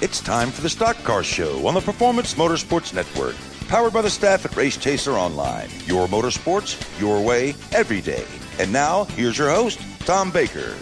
It's time for the Stock Car Show on the Performance Motorsports Network. Powered by the staff at Race Chaser Online. Your motorsports, your way, every day. And now, here's your host, Tom Baker.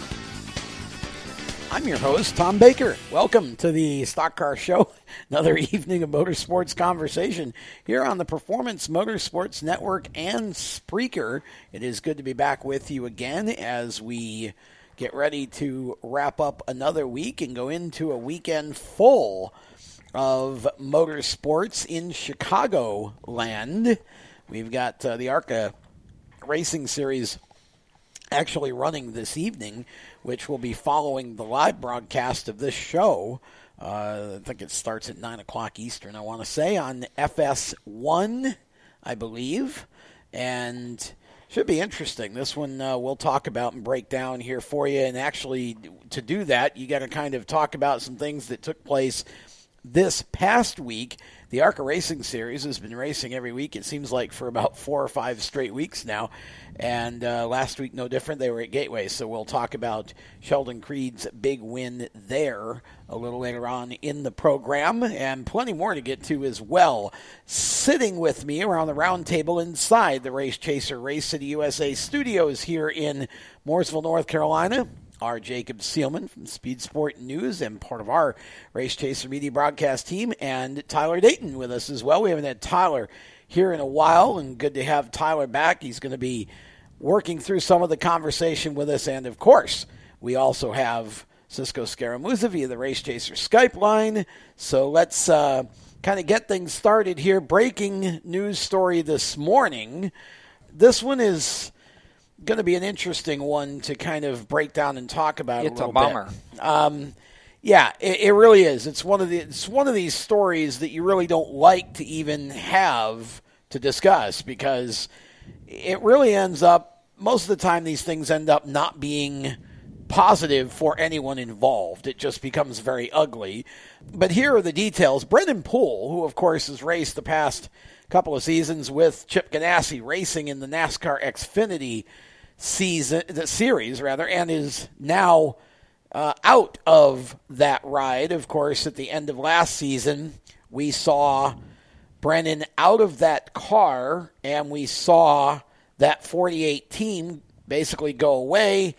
I'm your host, Tom Baker. Welcome to the Stock Car Show. Another evening of motorsports conversation here on the Performance Motorsports Network and Spreaker. It is good to be back with you again as we get ready to wrap up another week and go into a weekend full of motorsports in Chicago land. We've got uh, the ARCA Racing Series actually running this evening, which will be following the live broadcast of this show. Uh, I think it starts at 9 o'clock Eastern, I want to say, on FS1, I believe. And should be interesting. This one uh, we'll talk about and break down here for you. And actually, to do that, you got to kind of talk about some things that took place this past week. The ARCA Racing Series has been racing every week, it seems like, for about four or five straight weeks now. And uh, last week, no different. They were at Gateway. So we'll talk about Sheldon Creed's big win there a little later on in the program, and plenty more to get to as well. Sitting with me around the round table inside the Race Chaser Race City USA studios here in Mooresville, North Carolina are Jacob Seelman from Speed Sport News and part of our Race Chaser Media broadcast team, and Tyler Dayton with us as well. We haven't had Tyler here in a while, and good to have Tyler back. He's going to be working through some of the conversation with us, and of course, we also have Cisco Scaramuza via the Race Chaser Skype line. So let's uh, kind of get things started here. Breaking news story this morning. This one is going to be an interesting one to kind of break down and talk about. It's a, a bummer. Um, yeah, it, it, really is. It's one of the it's one of these stories that you really don't like to even have to discuss because it really ends up most of the time these things end up not being positive for anyone involved. It just becomes very ugly. But here are the details. Brennan Poole, who of course has raced the past couple of seasons with Chip Ganassi racing in the NASCAR Xfinity season, the series rather, and is now uh, out of that ride. Of course, at the end of last season, we saw Brennan out of that car, and we saw that 48 team basically go away.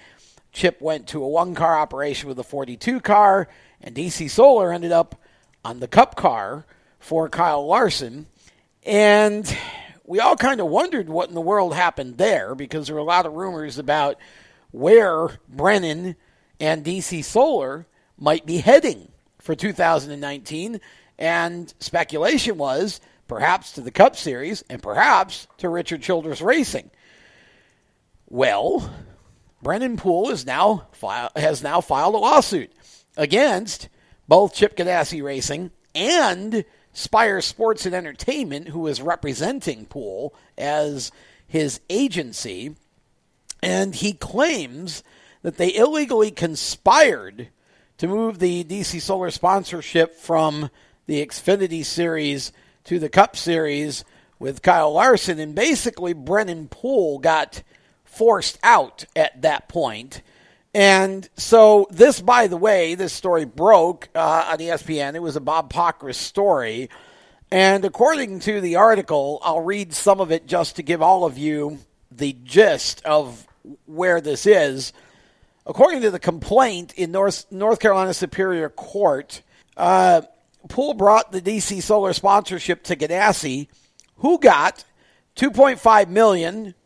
Chip went to a one car operation with a 42 car, and DC Solar ended up on the Cup car for Kyle Larson. And we all kind of wondered what in the world happened there because there were a lot of rumors about where Brennan and DC Solar might be heading for 2019. And speculation was perhaps to the Cup Series and perhaps to Richard Childress Racing. Well, Brennan Poole is now has now filed a lawsuit against both Chip Ganassi Racing and Spire Sports and Entertainment, who is representing Poole as his agency, and he claims that they illegally conspired to move the DC Solar sponsorship from the Xfinity Series to the Cup Series with Kyle Larson, and basically Brennan Poole got forced out at that point. And so, this, by the way, this story broke uh, on ESPN. It was a Bob Pockrass story. And according to the article, I'll read some of it just to give all of you the gist of where this is. According to the complaint in North, North Carolina Superior Court, uh, Poole brought the DC Solar sponsorship to Ganassi, who got 2.5 million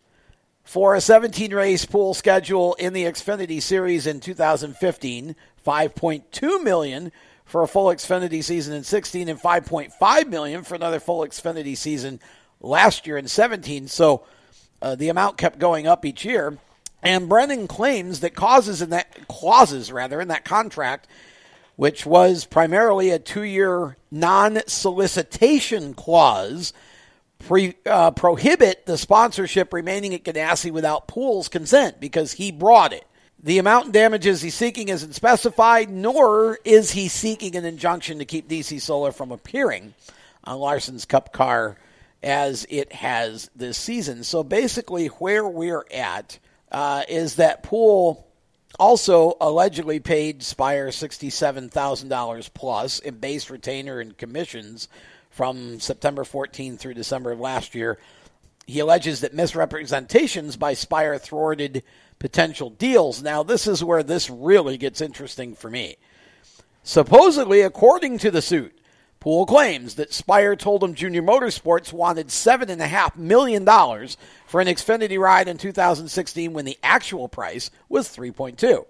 for a 17 race pool schedule in the Xfinity Series in 2015, 5.2 million for a full Xfinity season in 16 and 5.5 million for another full Xfinity season last year in 17. So uh, the amount kept going up each year. And Brennan claims that causes in that clauses rather in that contract, which was primarily a two-year non-solicitation clause, pre, uh, prohibit the sponsorship remaining at Ganassi without Poole's consent because he brought it. The amount in damages he's seeking isn't specified, nor is he seeking an injunction to keep DC Solar from appearing on Larson's Cup car as it has this season. So basically, where we're at uh, is that Poole also allegedly paid Spire $67,000 plus in base retainer and commissions from September 14 through December of last year. He alleges that misrepresentations by Spire thwarted potential deals. Now, this is where this really gets interesting for me. Supposedly, according to the suit, Poole claims that Spire told him Junior Motorsports wanted $7.5 million for an Xfinity ride in 2016 when the actual price was 3.2.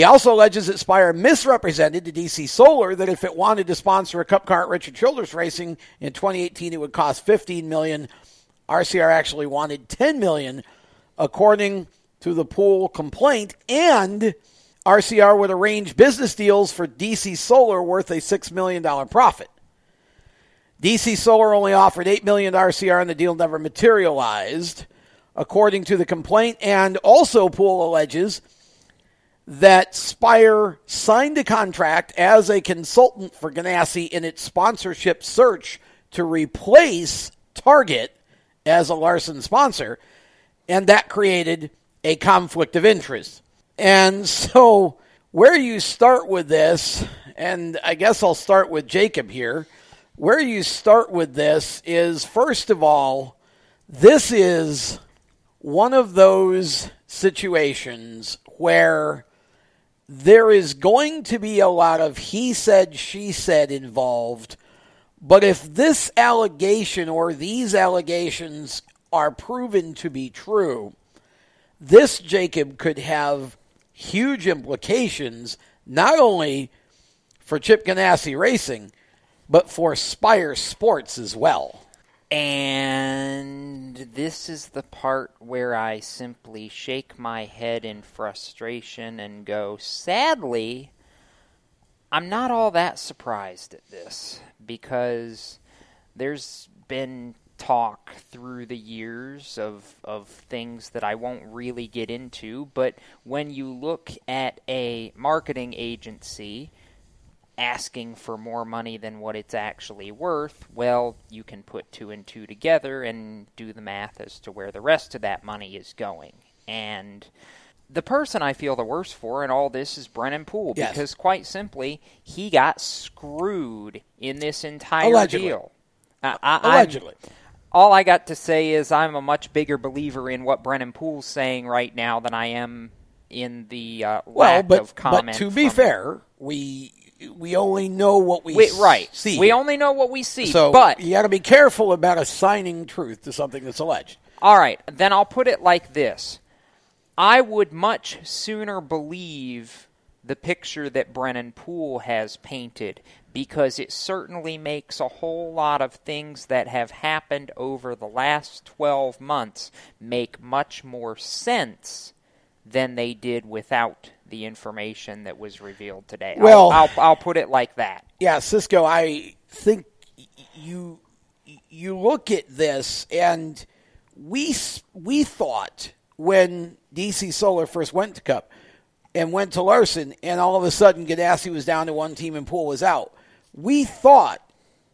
He also alleges that Spire misrepresented to DC Solar that if it wanted to sponsor a Cup car at Richard Childress Racing in 2018, it would cost 15 million. RCR actually wanted 10 million, according to the Poole complaint, and RCR would arrange business deals for DC Solar worth a $6 million profit. DC Solar only offered 8 million to RCR and the deal never materialized, according to the complaint. And also, Poole alleges that Spire signed a contract as a consultant for Ganassi in its sponsorship search to replace Target as a Larson sponsor, and that created a conflict of interest. And so, where you start with this, and I guess I'll start with Jacob here. Where you start with this is, first of all, this is one of those situations where there is going to be a lot of he said, she said involved. But if this allegation or these allegations are proven to be true, this, Jacob, could have huge implications not only for Chip Ganassi Racing, but for Spire Sports as well. And this is the part where I simply shake my head in frustration and go, sadly, I'm not all that surprised at this because there's been talk through the years of of things that I won't really get into, but when you look at a marketing agency asking for more money than what it's actually worth, well, you can put two and two together and do the math as to where the rest of that money is going. And the person I feel the worst for in all this is Brennan Poole Yes. because quite simply he got screwed in this entire Allegedly. deal. I, I, I'm- Allegedly. all I got to say is I'm a much bigger believer in what Brennan Poole's saying right now than I am in the uh, Well, lack but, but to be fair, we we only know what we, we, right? see. We only know what we see. so but you got to be careful about assigning truth to something that's alleged. All right, then I'll put it like this. I would much sooner believe the picture that Brennan Poole has painted because it certainly makes a whole lot of things that have happened over the last 12 months make much more sense than they did without the information that was revealed today. I'll- Well- I'll, I'll put it like that. Yeah, Cisco, I think you you look at this and we we thought when DC Solar first went to Cup and went to Larson and all of a sudden Ganassi was down to one team and Poole was out. We thought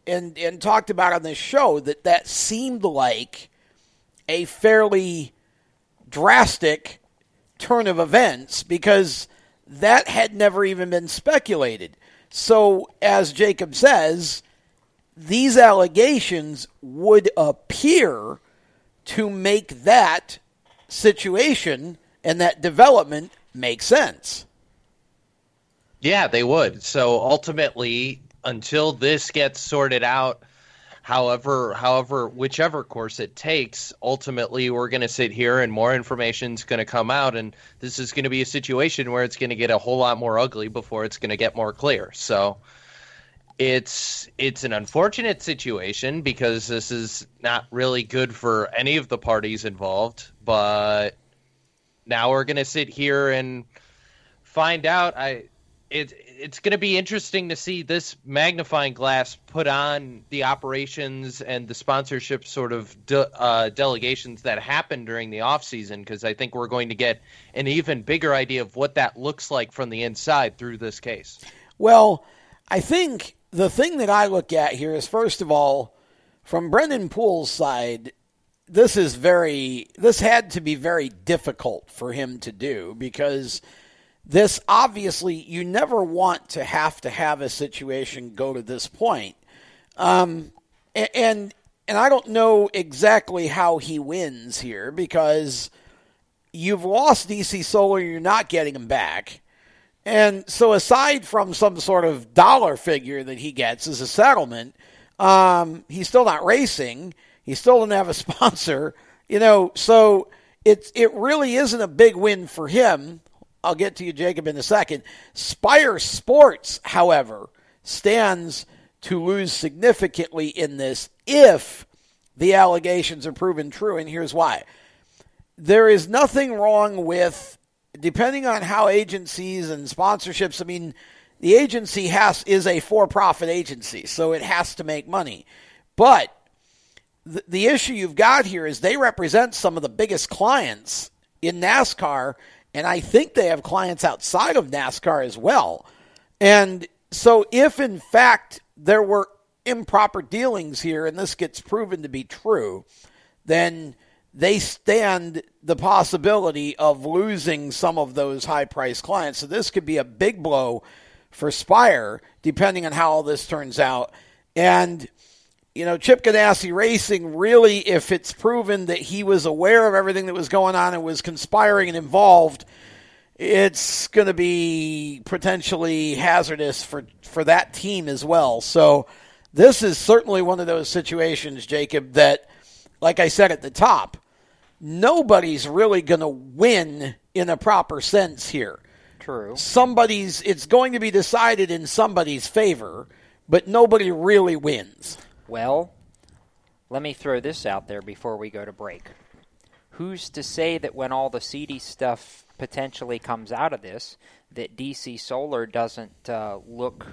and and talked about on this show that that seemed like a fairly drastic turn of events because that had never even been speculated. So, as Jacob says, these allegations would appear to make that situation and that development make sense. Yeah, they would. So ultimately, until this gets sorted out, however, however, whichever course it takes, ultimately we're going to sit here and more information is going to come out, and this is going to be a situation where it's going to get a whole lot more ugly before it's going to get more clear. So it's it's an unfortunate situation because this is not really good for any of the parties involved, but now we're going to sit here and find out i it it's going to be interesting to see this magnifying glass put on the operations and the sponsorship sort of de- uh, delegations that happen during the off season because I think we're going to get an even bigger idea of what that looks like from the inside through this case. Well, I think the thing that I look at here is first of all, from Brennan Poole's side, this is very this had to be very difficult for him to do because this obviously you never want to have to have a situation go to this point. Um, and and I don't know exactly how he wins here because you've lost DC Solar, you're not getting him back. And so, aside from some sort of dollar figure that he gets as a settlement, um, he's still not racing. He still doesn't have a sponsor. You know, so it it really isn't a big win for him. I'll get to you, Jacob, in a second. Spire Sports, however, stands to lose significantly in this if the allegations are proven true, and here's why. There is nothing wrong with, depending on how agencies and sponsorships, I mean, the agency has is a for-profit agency, so it has to make money. But the, the issue you've got here is they represent some of the biggest clients in NASCAR, and I think they have clients outside of NASCAR as well. And so, if in fact there were improper dealings here, and this gets proven to be true, then they stand the possibility of losing some of those high priced clients. So this could be a big blow for Spire, depending on how all this turns out. And, you know, Chip Ganassi Racing really, if it's proven that he was aware of everything that was going on and was conspiring and involved, it's going to be potentially hazardous for, for that team as well. So this is certainly one of those situations, Jacob, that, like I said at the top, nobody's really going to win in a proper sense here. True. Somebody's it's going to be decided in somebody's favor, but nobody really wins. Well, let me throw this out there before we go to break. Who's to say that when all the seedy stuff potentially comes out of this, that DC Solar doesn't uh, look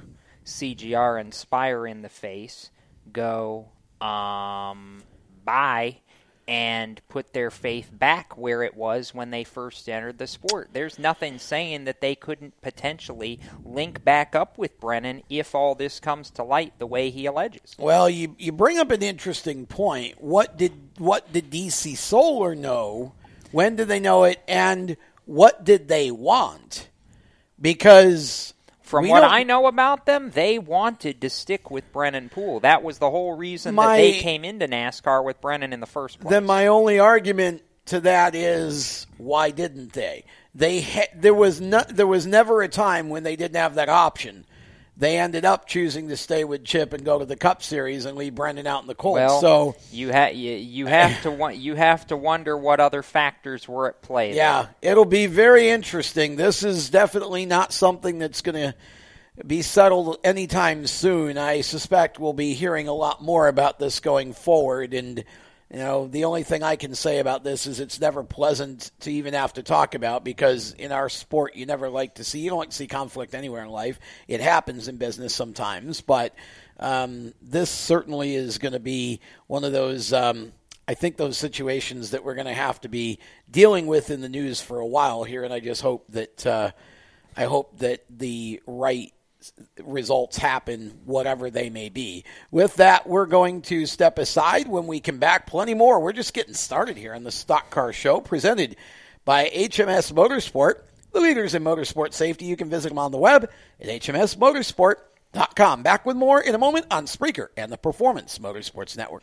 CGR and Spire in the face, go, um, bye, and put their faith back where it was when they first entered the sport. There's nothing saying that they couldn't potentially link back up with Brennan if all this comes to light the way he alleges. Well, you you bring up an interesting point. What did what did DC Solar know? When did they know it and what did they want? Because from we what I know about them, they wanted to stick with Brennan Poole. That was the whole reason My- that they came into NASCAR with Brennan in the first place. Then my only argument to that is why didn't they? They ha- there was no, there was never a time when they didn't have that option. They ended up choosing to stay with Chip and go to the Cup Series and leave Brennan out in the cold. well, so you, ha- you you have to you have to wonder what other factors were at play. there. yeah, it'll be very interesting. This is definitely not something that's going to be settled anytime soon. I suspect we'll be hearing a lot more about this going forward and you know, the only thing I can say about this is it's never pleasant to even have to talk about because in our sport, you never like to see, you don't like to see conflict anywhere in life. It happens in business sometimes, but um, this certainly is going to be one of those, um, I think, those situations that we're going to have to be dealing with in the news for a while here. And I just hope that, uh, I hope that the right results happen, whatever they may be. With that, we're going to step aside. When we come back, plenty more. We're just getting started here on the Stock Car Show, presented by HMS Motorsport, the leaders in motorsport safety. You can visit them on the web at hmsmotorsport.com. Back with more in a moment on Spreaker and the Performance Motorsports Network.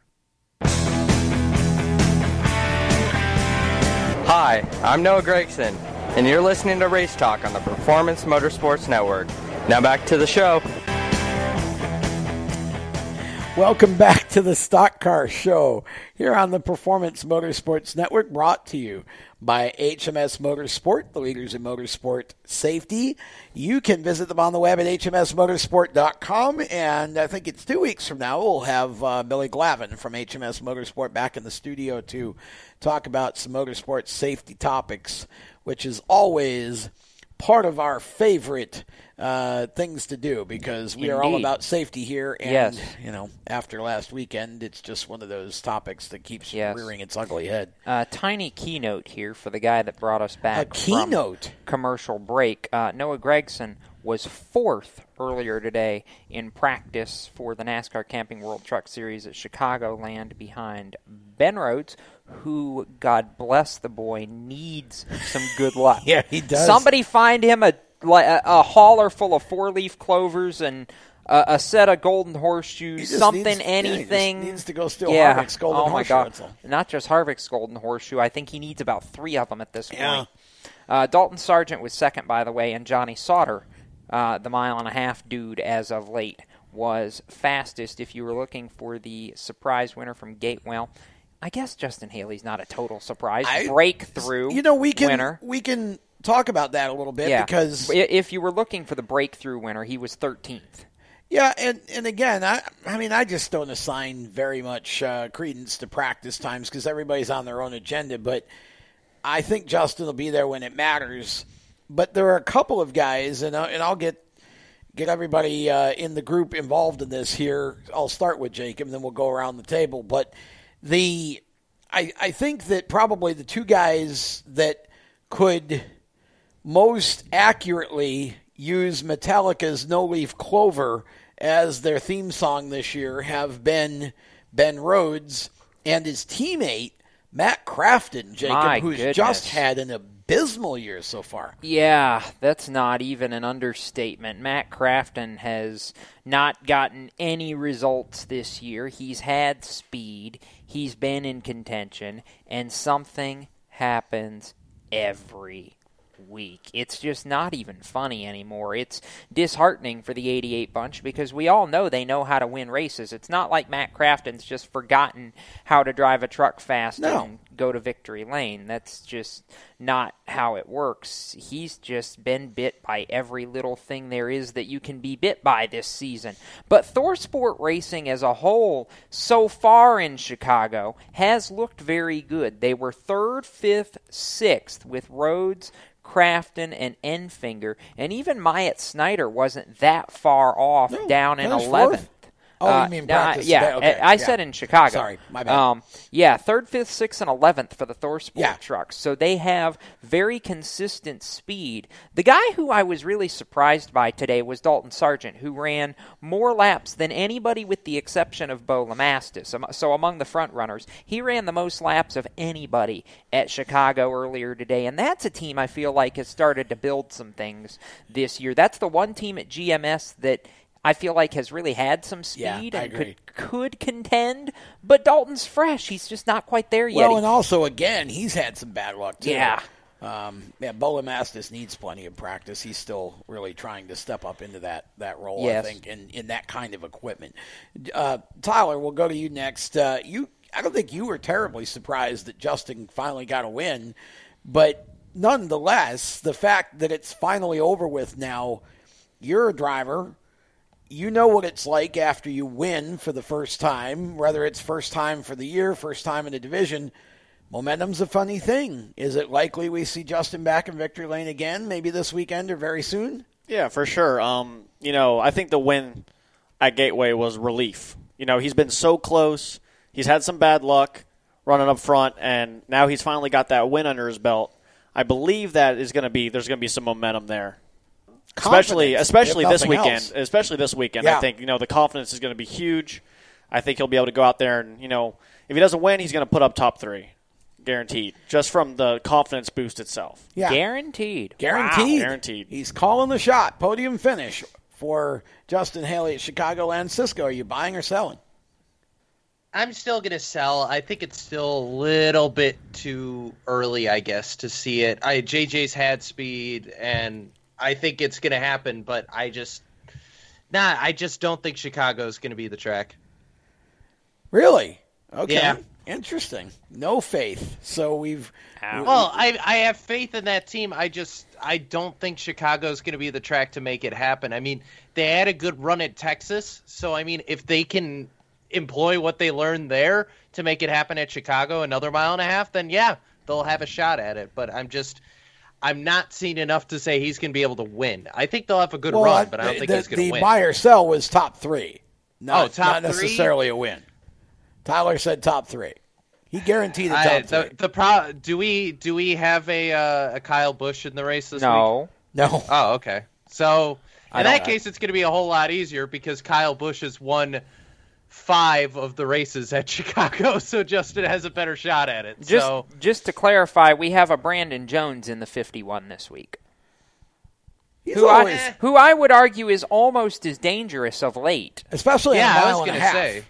Hi, I'm Noah Gragson, and you're listening to Race Talk on the Performance Motorsports Network. Now back to the show. Welcome back to the Stock Car Show here on the Performance Motorsports Network, brought to you by HMS Motorsport, the leaders in motorsport safety. You can visit them on the web at hmsmotorsport.com, and I think it's two weeks from now we'll have uh, Billy Glavin from HMS Motorsport back in the studio to talk about some motorsport safety topics, which is always part of our favorite uh, things to do because we are all about safety here. And, Yes. you know, after last weekend, it's just one of those topics that keeps Yes. rearing its ugly head. Uh, tiny keynote here for the guy that brought us back. A keynote? Commercial break. Uh, Noah Gragson was fourth earlier today in practice for the NASCAR Camping World Truck Series at Chicagoland behind Ben Rhodes, who, God bless the boy, needs some good luck. Yeah, he does. Somebody find him a a, a hauler full of four leaf clovers and. Uh, a set of golden horseshoes, something, needs- yeah, anything. needs to go steal yeah. Harvick's golden oh my horseshoe, God. Not just Harvick's golden horseshoe. I think he needs about three of them at this Yeah. point. Uh, Dalton Sargent was second, by the way, and Johnny Sauter, uh, the mile and a half dude as of late, was fastest. If you were looking for the surprise winner from Gateway, I guess Justin Haley's not a total surprise. I- breakthrough You know, we can winner. we can talk about that a little bit yeah, because if you were looking for the breakthrough winner, he was 13th. Yeah, and, and again, I I mean, I just don't assign very much uh, credence to practice times because everybody's on their own agenda. But I think Justin will be there when it matters. But there are a couple of guys, and I, and I'll get get everybody uh, in the group involved in this here. I'll start with Jacob, and then we'll go around the table. But the I I think that probably the two guys that could most accurately use Metallica's No Leaf Clover as their theme song this year have been Ben Rhodes and his teammate Matt Crafton, Jacob, My who's goodness. just had an abysmal year so far. Yeah, that's not even an understatement. Matt Crafton has not gotten any results this year. He's had speed, he's been in contention, and something happens every week. It's just not even funny anymore. It's disheartening for the 88 bunch because we all know they know how to win races. It's not like Matt Crafton's just forgotten how to drive a truck fast No. and go to victory lane. That's just not how it works. He's just been bit by every little thing there is that you can be bit by this season. But Thorsport Racing as a whole, so far in Chicago, has looked very good. They were third, fifth, sixth with Rhodes. Crafton and Enfinger, and even Myatt Snider wasn't that far off No, down in finished 11th. fourth. Oh, you mean no, I- practice yeah. Okay, I yeah. said in Chicago. Sorry, my bad. Um, yeah, third, fifth, sixth, and eleventh for the Thorsport Yeah. trucks. So they have very consistent speed. The guy who I was really surprised by today was Dalton Sargent, who ran more laps than anybody with the exception of Bo LeMastus. So among the front runners, he ran the most laps of anybody at Chicago earlier today, and that's a team I feel like has started to build some things this year. That's the one team at GMS that. I feel like has really had some speed I and could could contend, but Dalton's fresh. He's just not quite there yet. Well, and also again, he's had some bad luck too. Yeah. Um, yeah, Bo LeMastus needs plenty of practice. He's still really trying to step up into that, that role, Yes. I think, in, in that kind of equipment. Uh, Tyler, we'll go to you next. Uh, you, I don't think you were terribly surprised that Justin finally got a win, but nonetheless, the fact that it's finally over with now, you're a driver. You know what it's like after you win for the first time, whether it's first time for the year, first time in the division. Momentum's a funny thing. Is it likely we see Justin back in victory lane again, maybe this weekend or very soon? Yeah, for sure. Um, you know, I think the win at Gateway was relief. You know, he's been so close. He's had some bad luck running up front, and now he's finally got that win under his belt. I believe that is going to be there's going to be some momentum there, especially especially this weekend. else. Especially this weekend, Yeah. I think you know the confidence is going to be huge. I think he'll be able to go out there and you know if he doesn't win, he's going to put up top three, guaranteed, just from the confidence boost itself. Yeah. Guaranteed. Guaranteed. Wow, guaranteed. He's calling the shot. Podium finish for Justin Haley at Chicago Chicagoland Cisco. Are you buying or selling? I'm still gonna sell. I think it's still a little bit too early, I guess, to see it. I JJ's had speed, and I think it's gonna happen. But I just, nah, I just don't think Chicago is gonna be the track. Really? Okay. Yeah. Interesting. No faith. So we've. Well, I I have faith in that team. I just I don't think Chicago's going to be the track to make it happen. I mean, they had a good run at Texas, so I mean, if they can employ what they learned there to make it happen at Chicago, another mile and a half, then yeah, they'll have a shot at it. But I'm just I'm not seeing enough to say he's going to be able to win. I think they'll have a good Well, run, but I don't think the, he's going to the win. buy or sell was top three. Not, Oh, top not three? necessarily a win. Tyler said top three. He guaranteed the top I, three. the the pro, do we do we have a uh, a Kyle Busch in the race this week? No. no. Oh, okay. So in that know. case, it's going to be a whole lot easier because Kyle Busch has won five of the races at Chicago, so Justin has a better shot at it. Just so just to clarify, we have a Brandon Jones in the 51 this week. He's Who always, I, who I would argue is almost as dangerous of late. especially yeah, on a I mile was and going a to half. say.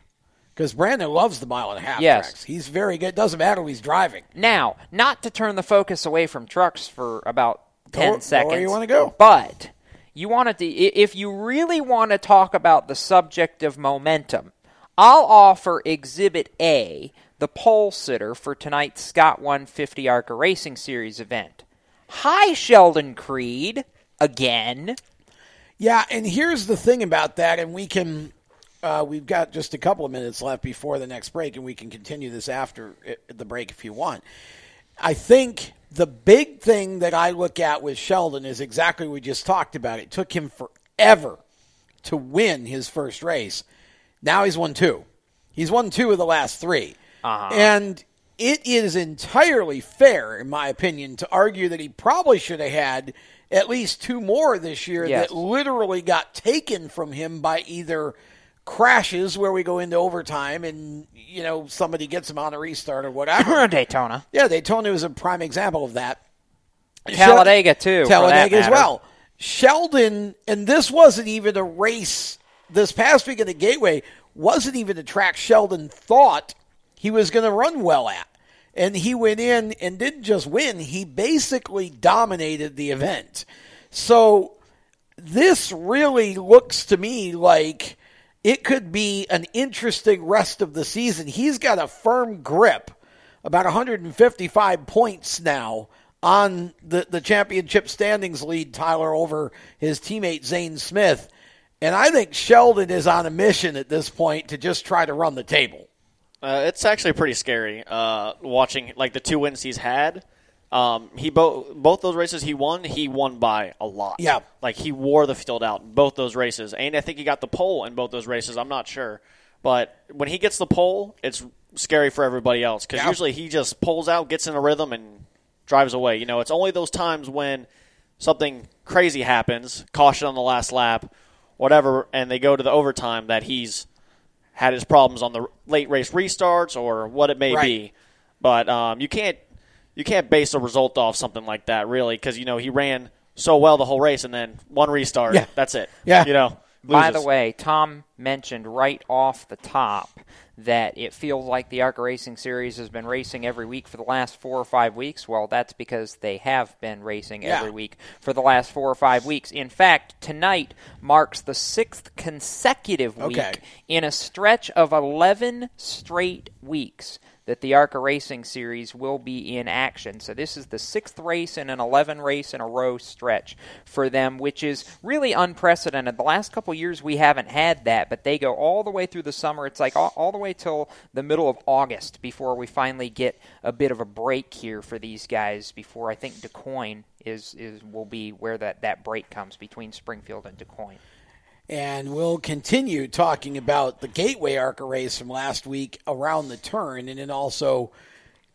Because Brandon loves the mile and a half Yes. tracks. He's very good. Doesn't matter who he's driving. Now, not to turn the focus away from trucks for about 10 go seconds. where you wanna go. But you wanted to if you really want to talk about the subject of momentum, I'll offer exhibit A, the pole sitter for tonight's Scott 150 ARCA Racing Series event. Hi Sheldon Creed again. Yeah, and here's the thing about that, and we can. Uh, we've got just a couple of minutes left before the next break, and we can continue this after uh, the break if you want. I think the big thing that I look at with Sheldon is exactly what we just talked about. It took him forever to win his first race. Now he's won two. He's won two of the last 3 uh-huh. And it is entirely fair, in my opinion, to argue that he probably should have had at least two more this year Yes. that literally got taken from him by either crashes where we go into overtime and you know somebody gets him on a restart or whatever. Daytona. Yeah, Daytona was a prime example of that. Talladega, too, Talladega as well. Sheldon, and this wasn't even a race. This past week at the Gateway wasn't even a track Sheldon thought he was going to run well at. and he went in and didn't just win, he basically dominated the event. So this really looks to me like it could be an interesting rest of the season. He's got a firm grip, about 155 points now on the, the championship standings lead, Tyler, over his teammate Zane Smith. And I think Sheldon is on a mission at this point to just try to run the table. Uh, it's actually pretty scary uh, watching like the two wins he's had. Um, he both both those races he won, he won by a lot. Yeah, like he wore the field out in both those races, and I think he got the pole in both those races. I'm not sure, but when he gets the pole, it's scary for everybody else because Yeah. usually he just pulls out, gets in a rhythm, and drives away. You know, it's only those times when something crazy happens, caution on the last lap, whatever, and they go to the overtime that he's had his problems on the late race restarts or what it may Right. be. But um, you can't you can't base a result off something like that really because you know he ran so well the whole race and then one restart. Yeah. That's it. Yeah. You know. By the way, Tom mentioned right off the top that it feels like the ARCA Racing Series has been racing every week for the last four or five weeks. Well, that's because they have been racing Yeah. every week for the last four or five weeks. In fact, tonight marks the sixth consecutive week Okay. in a stretch of 11 straight weeks that the ARCA Racing Series will be in action. So this is the sixth race in an 11 race in a row stretch for them, which is really unprecedented. The last couple years we haven't had that, but they go all the way through the summer. It's like all, all the way till the middle of August before we finally get a bit of a break here for these guys. Before I think DuQuoin is is will be where that that break comes between Springfield and DuQuoin. And we'll continue talking about the Gateway ARCA race from last week around the turn, and then also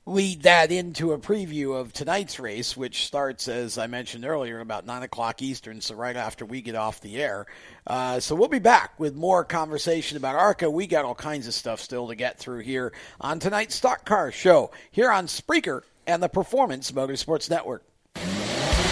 lead that into a preview of tonight's race, which starts, as I mentioned earlier, about 9 o'clock Eastern, so right after we get off the air. Uh, so we'll be back with more conversation about ARCA. We got all kinds of stuff still to get through here on tonight's Stock Car Show, here on Spreaker and the Performance Motorsports Network.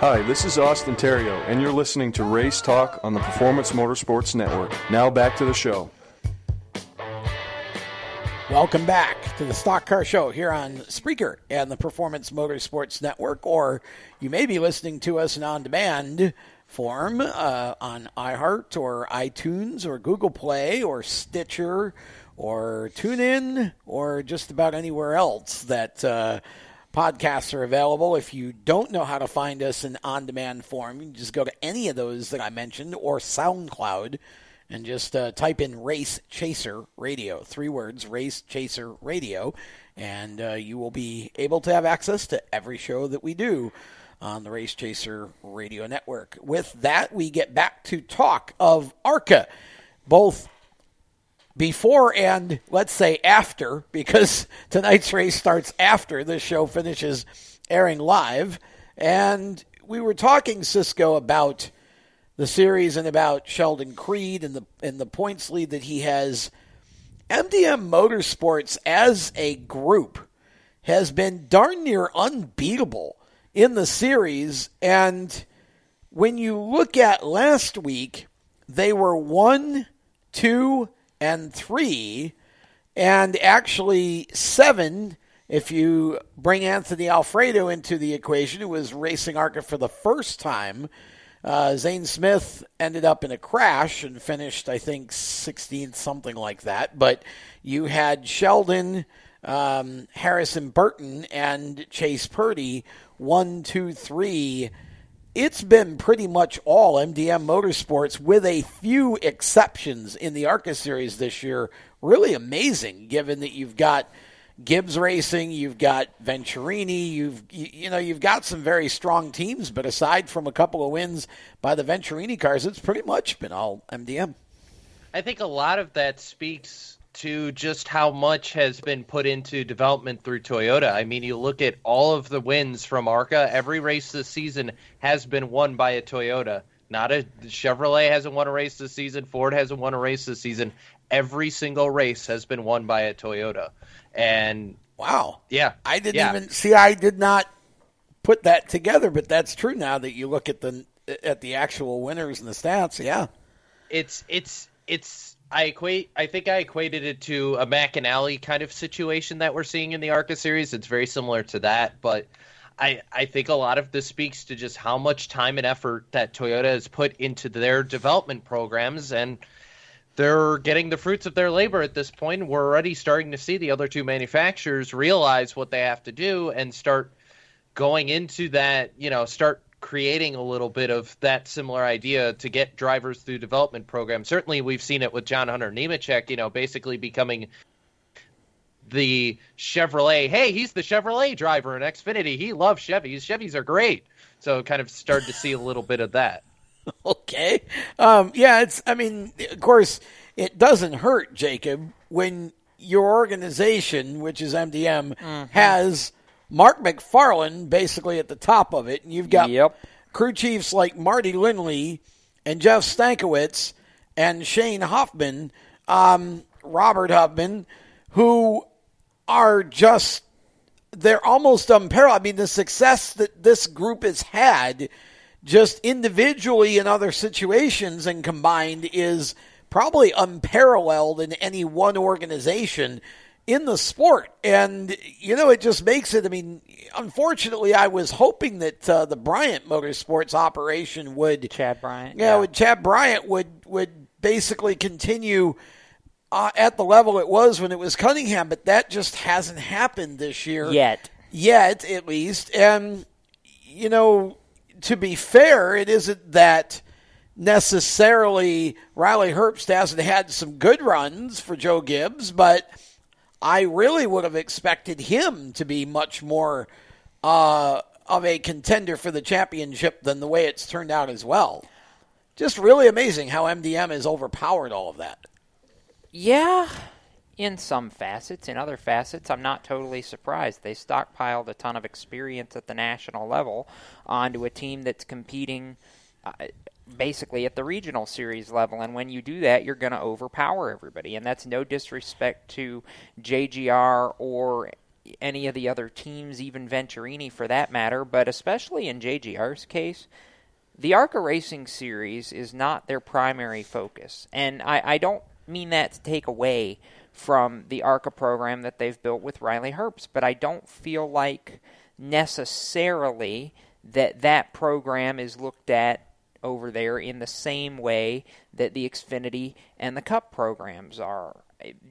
Hi, this is Austin Theriault, and you're listening to Race Talk on the Performance Motorsports Network. Now back to the show. Welcome back to the Stock Car Show here on Spreaker and the Performance Motorsports Network, or you may be listening to us in on demand form uh, on iHeart or iTunes or Google Play or Stitcher or TuneIn or just about anywhere else that. Uh, podcasts are available. If you don't know how to find us in on demand form, you can just go to any of those that I mentioned or SoundCloud and just uh, type in Race Chaser Radio. Three words, Race Chaser Radio. And uh, you will be able to have access to every show that we do on the Race Chaser Radio Network. With that, we get back to talk of ARCA, both before and let's say after, because tonight's race starts after this show finishes airing live. And we were talking, Cisco, about the series and about Sheldon Creed and the and the points lead that he has. MDM Motorsports as a group has been darn near unbeatable in the series. And when you look at last week, they were one, two, and three, and actually seven if you bring Anthony Alfredo into the equation, who was racing ARCA for the first time. Uh, Zane Smith ended up in a crash and finished, I think, 16th, something like that. But you had Sheldon, um, Harrison Burton, and Chase Purdy, one, two, three it's been pretty much all MDM Motorsports with a few exceptions in the ARCA series this year. Really amazing given that you've got Gibbs Racing, you've got Venturini, you've you, you, know, you've got some very strong teams, but aside from a couple of wins by the Venturini cars, it's pretty much been all MDM. I think a lot of that speaks to just how much has been put into development through Toyota. I mean, you look at all of the wins from ARCA, every race this season has been won by a Toyota. Not a Chevrolet hasn't won a race this season, Ford hasn't won a race this season. Every single race has been won by a Toyota. And wow. Yeah. I didn't yeah. even see I did not put that together, but that's true now that you look at the at the actual winners and the stats. Yeah. It's it's it's I equate. I think I equated it to a Mac and McAnally kind of situation that we're seeing in the ARCA series. It's very similar to that, but I I think a lot of this speaks to just how much time and effort that Toyota has put into their development programs, and they're getting the fruits of their labor at this point. We're already starting to see the other two manufacturers realize what they have to do and start going into that. You know, start creating a little bit of that similar idea to get drivers through development programs. Certainly, we've seen it with John Hunter Nemechek, you know, basically becoming the Chevrolet. Hey, he's the Chevrolet driver in Xfinity. He loves Chevys. Chevys are great. So, kind of started to see a little bit of that. okay. Um, yeah, it's, I mean, of course, it doesn't hurt, Jacob, when your organization, which is MDM, mm-hmm. has Mark McFarland basically at the top of it, and you've got yep. crew chiefs like Marty Lindley and Jeff Stankiewicz and Shane Huffman, um, Robert Huffman, who are just they're almost unparalleled. I mean, the success that this group has had just individually in other situations and combined is probably unparalleled in any one organization in the sport. And, you know, it just makes it, I mean, unfortunately, I was hoping that uh, the Bryant Motorsports operation would. Chad Bryant. Yeah, yeah. Would, Chad Bryant would, would basically continue. Uh, at the level it was when it was Cunningham, but that just hasn't happened this year yet. Yet, at least, and you know, to be fair, it isn't that necessarily Riley Herbst hasn't had some good runs for Joe Gibbs, but I really would have expected him to be much more uh, of a contender for the championship than the way it's turned out as well. Just really amazing how MDM has overpowered all of that. Yeah, in some facets. In other facets, I'm not totally surprised. They stockpiled a ton of experience at the national level onto a team that's competing uh, basically at the regional series level. And when you do that, you're going to overpower everybody. And that's no disrespect to JGR or any of the other teams, even Venturini for that matter, but especially in JGR's case. The ARCA Racing Series is not their primary focus. And I, I don't mean that to take away from the ARCA program that they've built with Riley Herbst, but I don't feel like necessarily that that program is looked at over there in the same way that the Xfinity and the Cup programs are.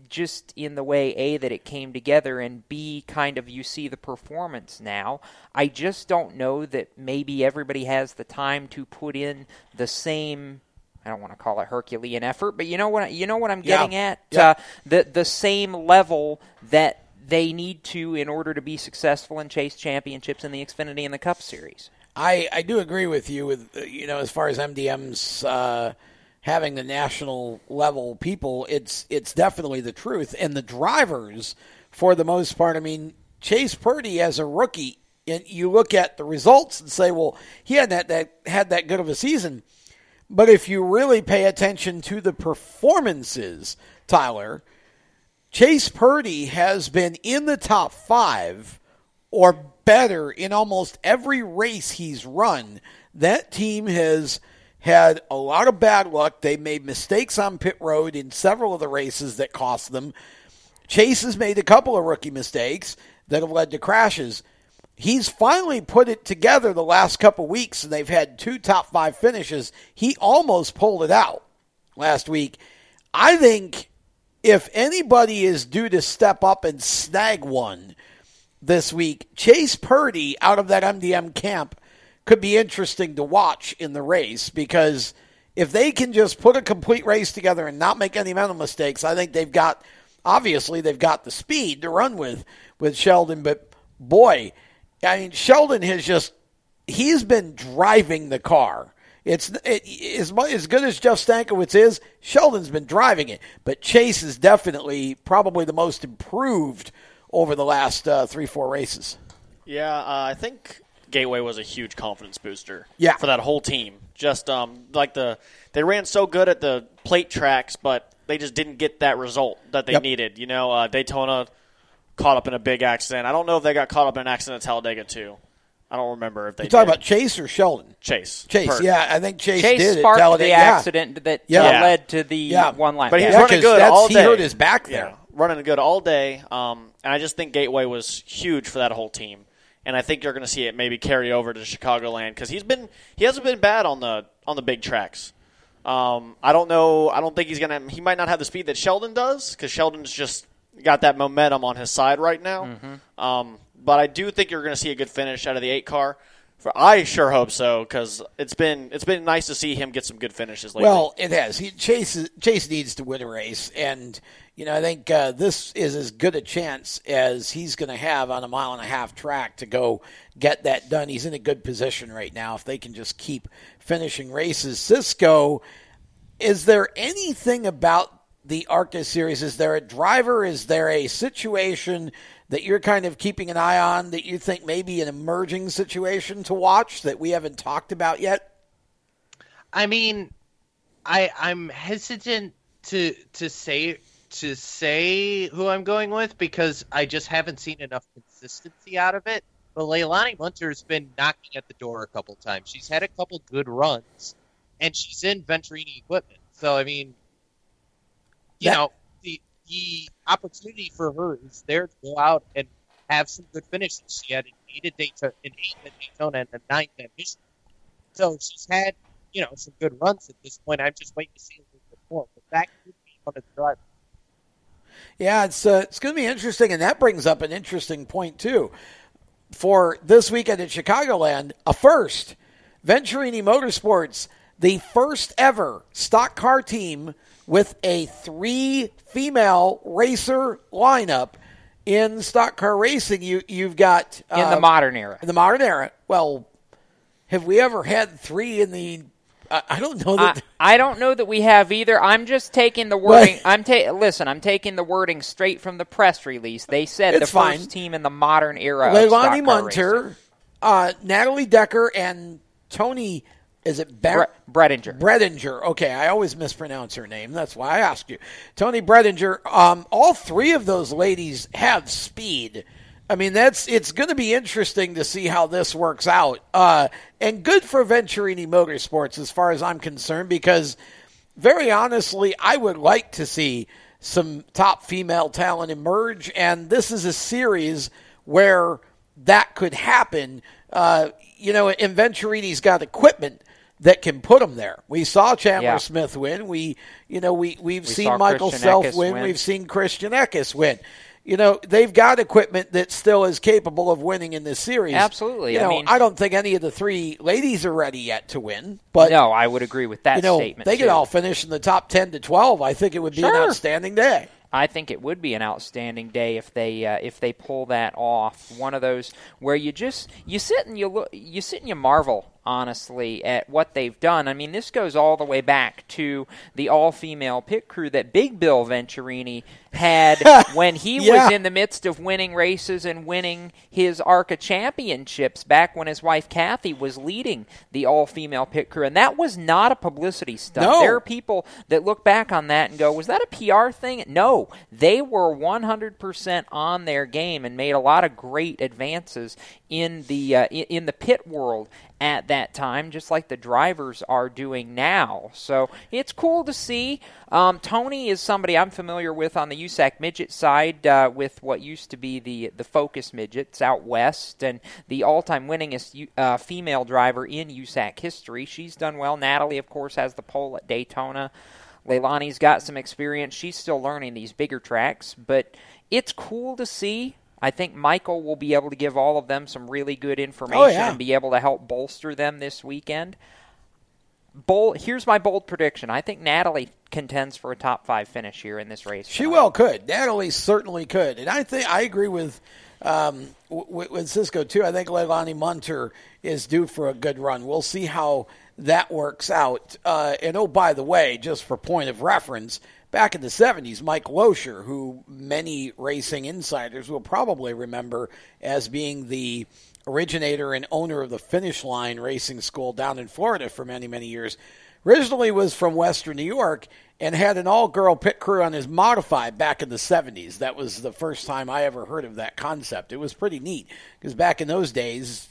Just in the way, A, that it came together, and B, kind of you see the performance now. I just don't know that maybe everybody has the time to put in the same I don't want to call it Herculean effort, but you know what you know what I'm getting Yeah. at. Yeah. Uh, the the same level that they need to in order to be successful and chase championships in the Xfinity and the Cup Series. I, I do agree with you with uh, you know as far as MDM's uh, having the national level people, it's it's definitely the truth. And the drivers, for the most part, I mean Chase Purdy as a rookie, and you look at the results and say, well, he had that that had that good of a season. But if you really pay attention to the performances, Tyler, Chase Purdy has been in the top five or better in almost every race he's run. That team has had a lot of bad luck. They made mistakes on pit road in several of the races that cost them. Chase has made a couple of rookie mistakes that have led to crashes. He's finally put it together the last couple weeks, and they've had two top five finishes. He almost pulled it out last week. I think if anybody is due to step up and snag one this week, Chase Purdy out of that MDM camp could be interesting to watch in the race because if they can just put a complete race together and not make any mental mistakes, I think they've got obviously they've got the speed to run with with Sheldon, but boy, I mean Sheldon has just he's been driving the car. It's it, as as good as Jeff Stankiewicz is. Sheldon's been driving it, but Chase is definitely probably the most improved over the last uh, three four races. Yeah, uh, I think Gateway was a huge confidence booster. Yeah. for that whole team. Just um, like the they ran so good at the plate tracks, but they just didn't get that result that they Yep. needed. You know, uh, Daytona caught up in a big accident. I don't know if they got caught up in an accident at Talladega too. I don't remember if they. You talking did. about Chase or Sheldon? Chase? Chase, Purdy. yeah, I think Chase, Chase did it. sparked Talladega. the Yeah. accident that Yeah. uh, Yeah. led to the Yeah. one line. But he's Yeah, running 'cause good that's- all he day. hurt his back Yeah, there. running good all day. Um, and I just think Gateway was huge for that whole team. And I think you're going to see it maybe carry over to Chicagoland because he's been he hasn't been bad on the on the big tracks. Um, I don't know. I don't think he's gonna. He might not have the speed that Sheldon does because Sheldon's just got that momentum on his side right now. Mm-hmm. Um, but I do think you're going to see a good finish out of the eight car. For I sure hope so because it's been it's been nice to see him get some good finishes lately. Well, it has. He, Chase Chase needs to win a race, and you know I think uh, this is as good a chance as he's going to have on a mile and a half track to go get that done. He's in a good position right now if they can just keep finishing races. Cisco, is there anything about the ARCA series? Is there a driver? Is there a situation that you're kind of keeping an eye on that you think may be an emerging situation to watch that we haven't talked about yet? I mean, I I'm hesitant to to say to say who I'm going with because I just haven't seen enough consistency out of it. But Leilani Munter's been knocking at the door a couple times. She's had a couple good runs, and she's in Venturini equipment. So I mean, you That- know, the opportunity for her is there to go out and have some good finishes. She had an eight at Daytona, an eight at Daytona, and a ninth at Michigan. So she's had, you know, some good runs at this point. I'm just waiting to see a little bit more. But that could be one of the drivers. Yeah, it's uh, it's going to be interesting, and that brings up an interesting point too. For this weekend at Chicagoland, a first, Venturini Motorsports, the first ever stock car team with a three female racer lineup in stock car racing, you you've got in the uh, modern era. In the modern era, well, have we ever had three in the? I, I don't know that. I, I don't know that we have either. I'm just taking the wording. I'm ta- listen. I'm taking the wording straight from the press release. They said the fine. first team in the modern era. Leilani Munter, uh, Natalie Decker, and Toni. Is it Bar- Bre- Breidinger. Breidinger. Okay, I always mispronounce her name. That's why I asked you. Toni Breidinger. Um, all three of those ladies have speed. I mean, that's it's going to be interesting to see how this works out. Uh, and good for Venturini Motorsports as far as I'm concerned, because very honestly, I would like to see some top female talent emerge, and this is a series where that could happen. Uh, you know, and Venturini's got equipment that can put them there. We saw Chandler Yeah. Smith win. We, you know, we we've We seen Michael Christian Self win. win. We've seen Christian Eckes win. You know, they've got equipment that still is capable of winning in this series. Absolutely. You I know, mean- I don't think any of the three ladies are ready yet to win. But no, I would agree with that you know, statement. they could too. all finish in the top ten to twelve. I think it would be an outstanding day. I think it would be an outstanding day if they uh, if they pull that off. One of those where you just you sit and you look you sit and you marvel honestly at what they've done. I mean, this goes all the way back to the all female pit crew that Big Bill Venturini had when he Yeah. was in the midst of winning races and winning his ARCA championships back when his wife Kathy was leading the all female pit crew. And that was not a publicity stunt. No. There are people that look back on that and go, was that a PR thing? No. They were 100% on their game and made a lot of great advances in the uh, in, the pit world at that time, just like the drivers are doing now. So it's cool to see. Um, Toni is somebody I'm familiar with on the USAC midget side, uh, with what used to be the the Focus midgets out west, and the all-time winningest uh, female driver in USAC history. She's done well. Natalie, of course, has the pole at Daytona. Leilani's got some experience. She's still learning these bigger tracks, but it's cool to see. I think Michael will be able to give all of them some really good information yeah. and be able to help bolster them this weekend. Bold, here's my bold prediction. I think Natalie contends for a top five finish here in this race. She well could. Natalie certainly could, and I think I agree with um, with, with Cisco too. I think Leilani Munter is due for a good run. We'll see how that works out. Uh, and oh, by the way, just for point of reference, back in the '70s, Mike Loescher, who many racing insiders will probably remember as being the originator and owner of the Finish Line Racing School down in Florida for many, many years. Originally was from Western New York and had an all-girl pit crew on his modified back in the 70s. That was the first time I ever heard of that concept. It was pretty neat because back in those days,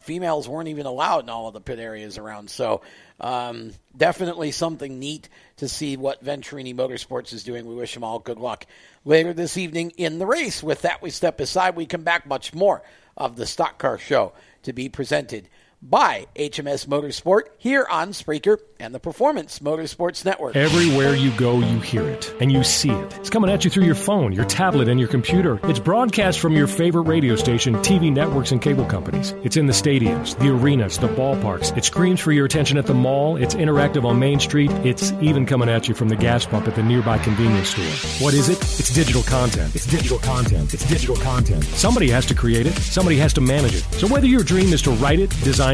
females weren't even allowed in all of the pit areas around. So um, definitely something neat to see what Venturini Motorsports is doing. We wish them all good luck later this evening in the race. With that, we step aside. We come back much more of the Stock Car Show to be presented by HMS Motorsport here on Spreaker and the Performance Motorsports Network. Everywhere you go, you hear it and you see it. It's coming at you through your phone, your tablet, and your computer. It's broadcast from your favorite radio station, TV networks, and cable companies. It's in the stadiums, the arenas, the ballparks. It screams for your attention at the mall. It's interactive on Main Street. It's even coming at you from the gas pump at the nearby convenience store. What is it? It's digital content. It's digital content. It's digital content. Somebody has to create it. Somebody has to manage it. So whether your dream is to write it, design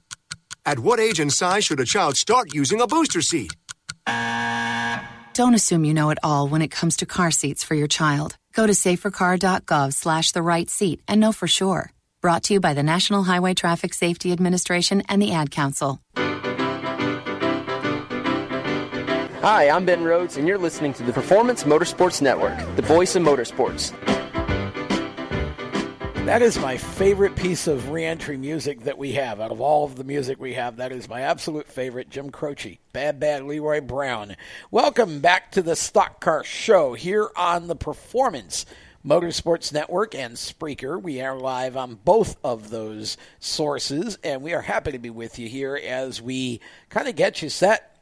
At what age and size should a child start using a booster seat? Don't assume you know it all when it comes to car seats for your child. Go to safercar.gov slash the right seat and know for sure. Brought to you by the National Highway Traffic Safety Administration and the Ad Council. Hi, I'm Ben Rhodes, and you're listening to the Performance Motorsports Network, the voice of motorsports. That is my favorite piece of reentry music that we have. Out of all of the music we have, that is my absolute favorite. Jim Croce, Bad Bad Leroy Brown. Welcome back to the Stock Car Show here on the Performance Motorsports Network and Spreaker. We are live on both of those sources, and we are happy to be with you here as we kind of get you set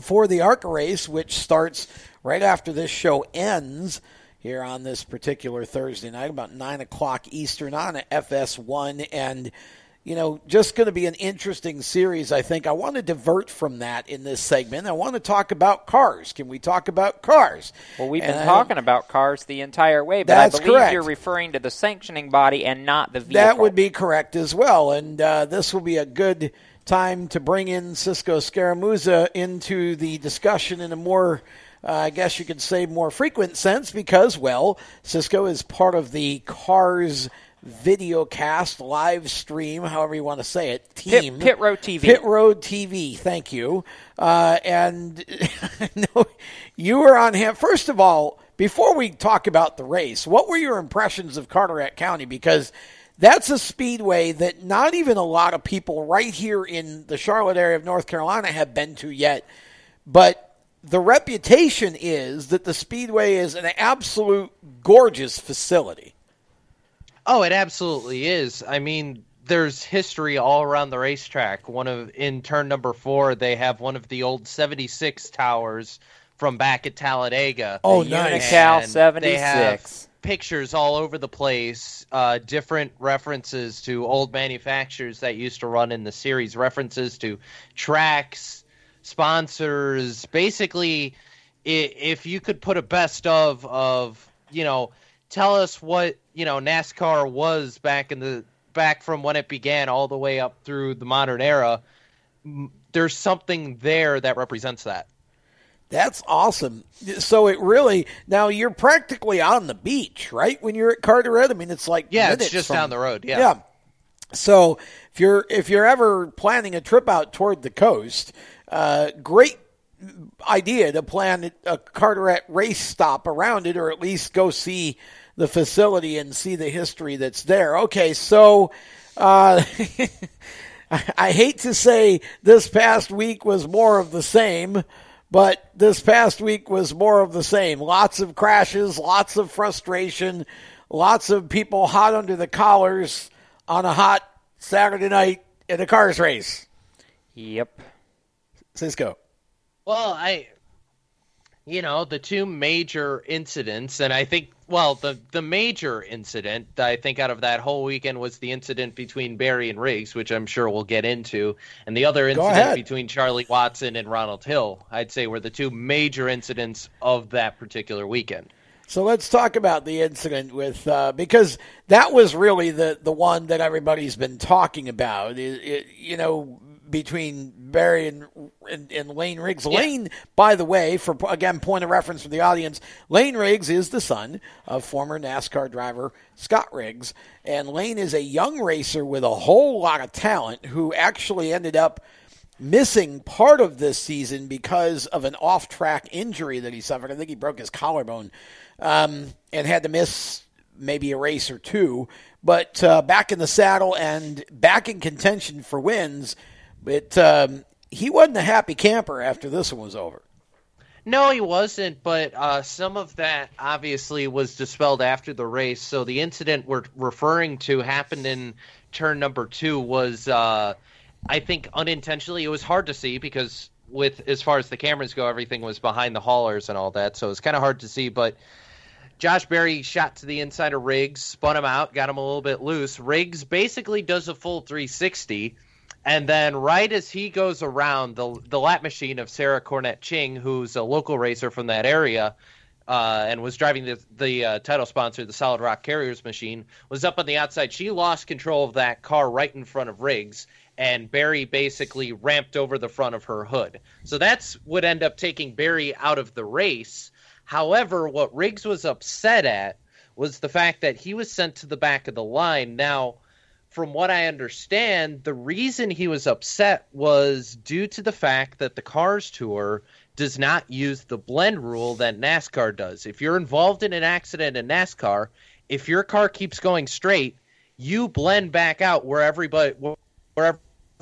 for the ARCA race, which starts right after this show ends here on this particular Thursday night, about 9 o'clock Eastern on FS1. And, you know, just going to be an interesting series, I think. I want to divert from that in this segment. I want to talk about cars. Can we talk about cars? Well, we've been talking about cars the entire way, but I believe correct. you're referring to the sanctioning body and not the vehicle. That would be correct as well. And uh, this will be a good time to bring in Cisco Scaramuza into the discussion in a more, uh, I guess you could say, more frequent sense because, well, Cisco is part of the Cars video cast, live stream, however you want to say it, Pit- team. Pit Road TV. Pit Road TV, thank you. Uh, and no, you were on hand. First of all, before we talk about the race, what were your impressions of Carteret County? Because that's a speedway that not even a lot of people right here in the Charlotte area of North Carolina have been to yet. But the reputation is that the speedway is an absolute gorgeous facility. Oh, it absolutely is. I mean, there's history all around the racetrack. One of in turn number four, they have one of the old '76 towers from back at Talladega. Oh, The nice. Unocal And They have 76. pictures all over the place, uh, different references to old manufacturers that used to run in the series, references to tracks, sponsors. Basically, if you could put a best of of you know, tell us what you know NASCAR was back in the back from when it began all the way up through the modern era. There's something there that represents that. That's awesome. So it really now you're practically on the beach, right? When you're at Carteret, I mean it's like Yeah, it's just from- down the road, yeah. yeah. So if you're if you're ever planning a trip out toward the coast, uh, great idea to plan a Carteret race stop around it, or at least go see the facility and see the history that's there. Okay, so. Uh, I hate to say this past week was more of the same, but this past week was more of the same. Lots of crashes, lots of frustration, lots of people hot under the collars on a hot Saturday night in a cars race. Yep. Cisco. Well, I, you know, the two major incidents, and I think, well, the the major incident I think out of that whole weekend was the incident between Berry and Riggs, which I'm sure we'll get into, and the other incident between Charlie Watson and Ronald Hill. I'd say were the two major incidents of that particular weekend. So let's talk about the incident with uh, because that was really the the one that everybody's been talking about. It, it, you know, between Berry and, and, and Lane Riggs. Yeah. Lane, by the way, for again point of reference for the audience, Lane Riggs is the son of former NASCAR driver Scott Riggs, and Lane is a young racer with a whole lot of talent who actually ended up missing part of this season because of an off-track injury that he suffered. I think he broke his collarbone um, and had to miss maybe a race or two. But uh, back in the saddle and back in contention for wins. But um, he wasn't a happy camper after this one was over. No, he wasn't, but uh, some of that obviously was dispelled after the race. So the incident we're referring to happened in turn number two was, uh, I think, unintentionally. It was hard to see because, with as far as the cameras go, everything was behind the haulers and all that. So it was kind of hard to see. But Josh Berry shot to the inside of Riggs, spun him out, got him a little bit loose. Riggs basically does a full 360. And then, right as he goes around, the the lap machine of Sarah Cornett Ching, who's a local racer from that area, uh, and was driving the the uh, title sponsor, the Solid Rock Carriers machine, was up on the outside. She lost control of that car right in front of Riggs, and Berry basically ramped over the front of her hood. So that's what ended up taking Berry out of the race. However, what Riggs was upset at was the fact that he was sent to the back of the line. Now, from what I understand, the reason he was upset was due to the fact that the Cars Tour does not use the blend rule that NASCAR does. If you're involved in an accident in NASCAR, if your car keeps going straight, you blend back out where everybody wherever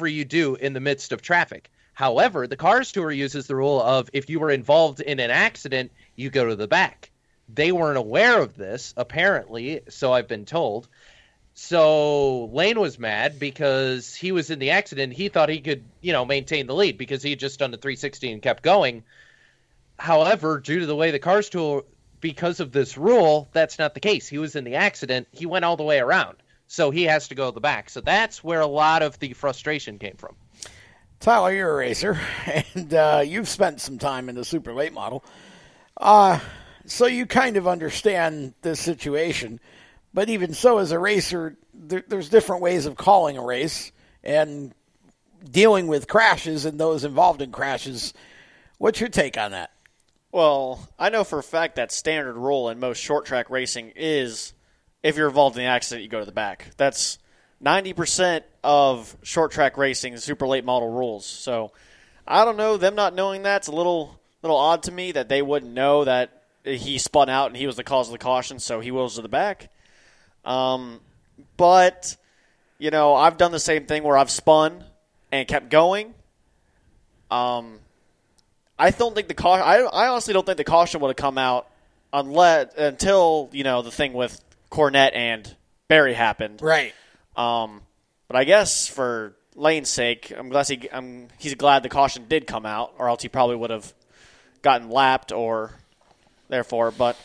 you do in the midst of traffic. However, the Cars Tour uses the rule of if you were involved in an accident, you go to the back. They weren't aware of this, apparently, so I've been told. So Lane was mad because he was in the accident. He thought he could, you know, maintain the lead because he had just done the 360 and kept going. However, due to the way the Cars Tour, because of this rule, that's not the case. He was in the accident. He went all the way around. So he has to go to the back. So that's where a lot of the frustration came from. Tyler, you're a racer, and uh, you've spent some time in the super late model. Uh, so you kind of understand this situation. But even so, as a racer, there, there's different ways of calling a race and dealing with crashes and those involved in crashes. What's your take on that? Well, I know for a fact that standard rule in most short track racing is if you're involved in the accident, you go to the back. That's 90% of short track racing, super late model rules. So I don't know. Them not knowing that's a little little odd to me that they wouldn't know that he spun out and he was the cause of the caution, so he wills to the back. Um, but you know, I've done the same thing where I've spun and kept going. Um, I don't think the caution. I, I honestly don't think the caution would have come out unless until you know the thing with Cornett and Berry happened. Right. Um, but I guess for Lane's sake, I'm glad he I'm, he's glad the caution did come out, or else he probably would have gotten lapped or therefore. But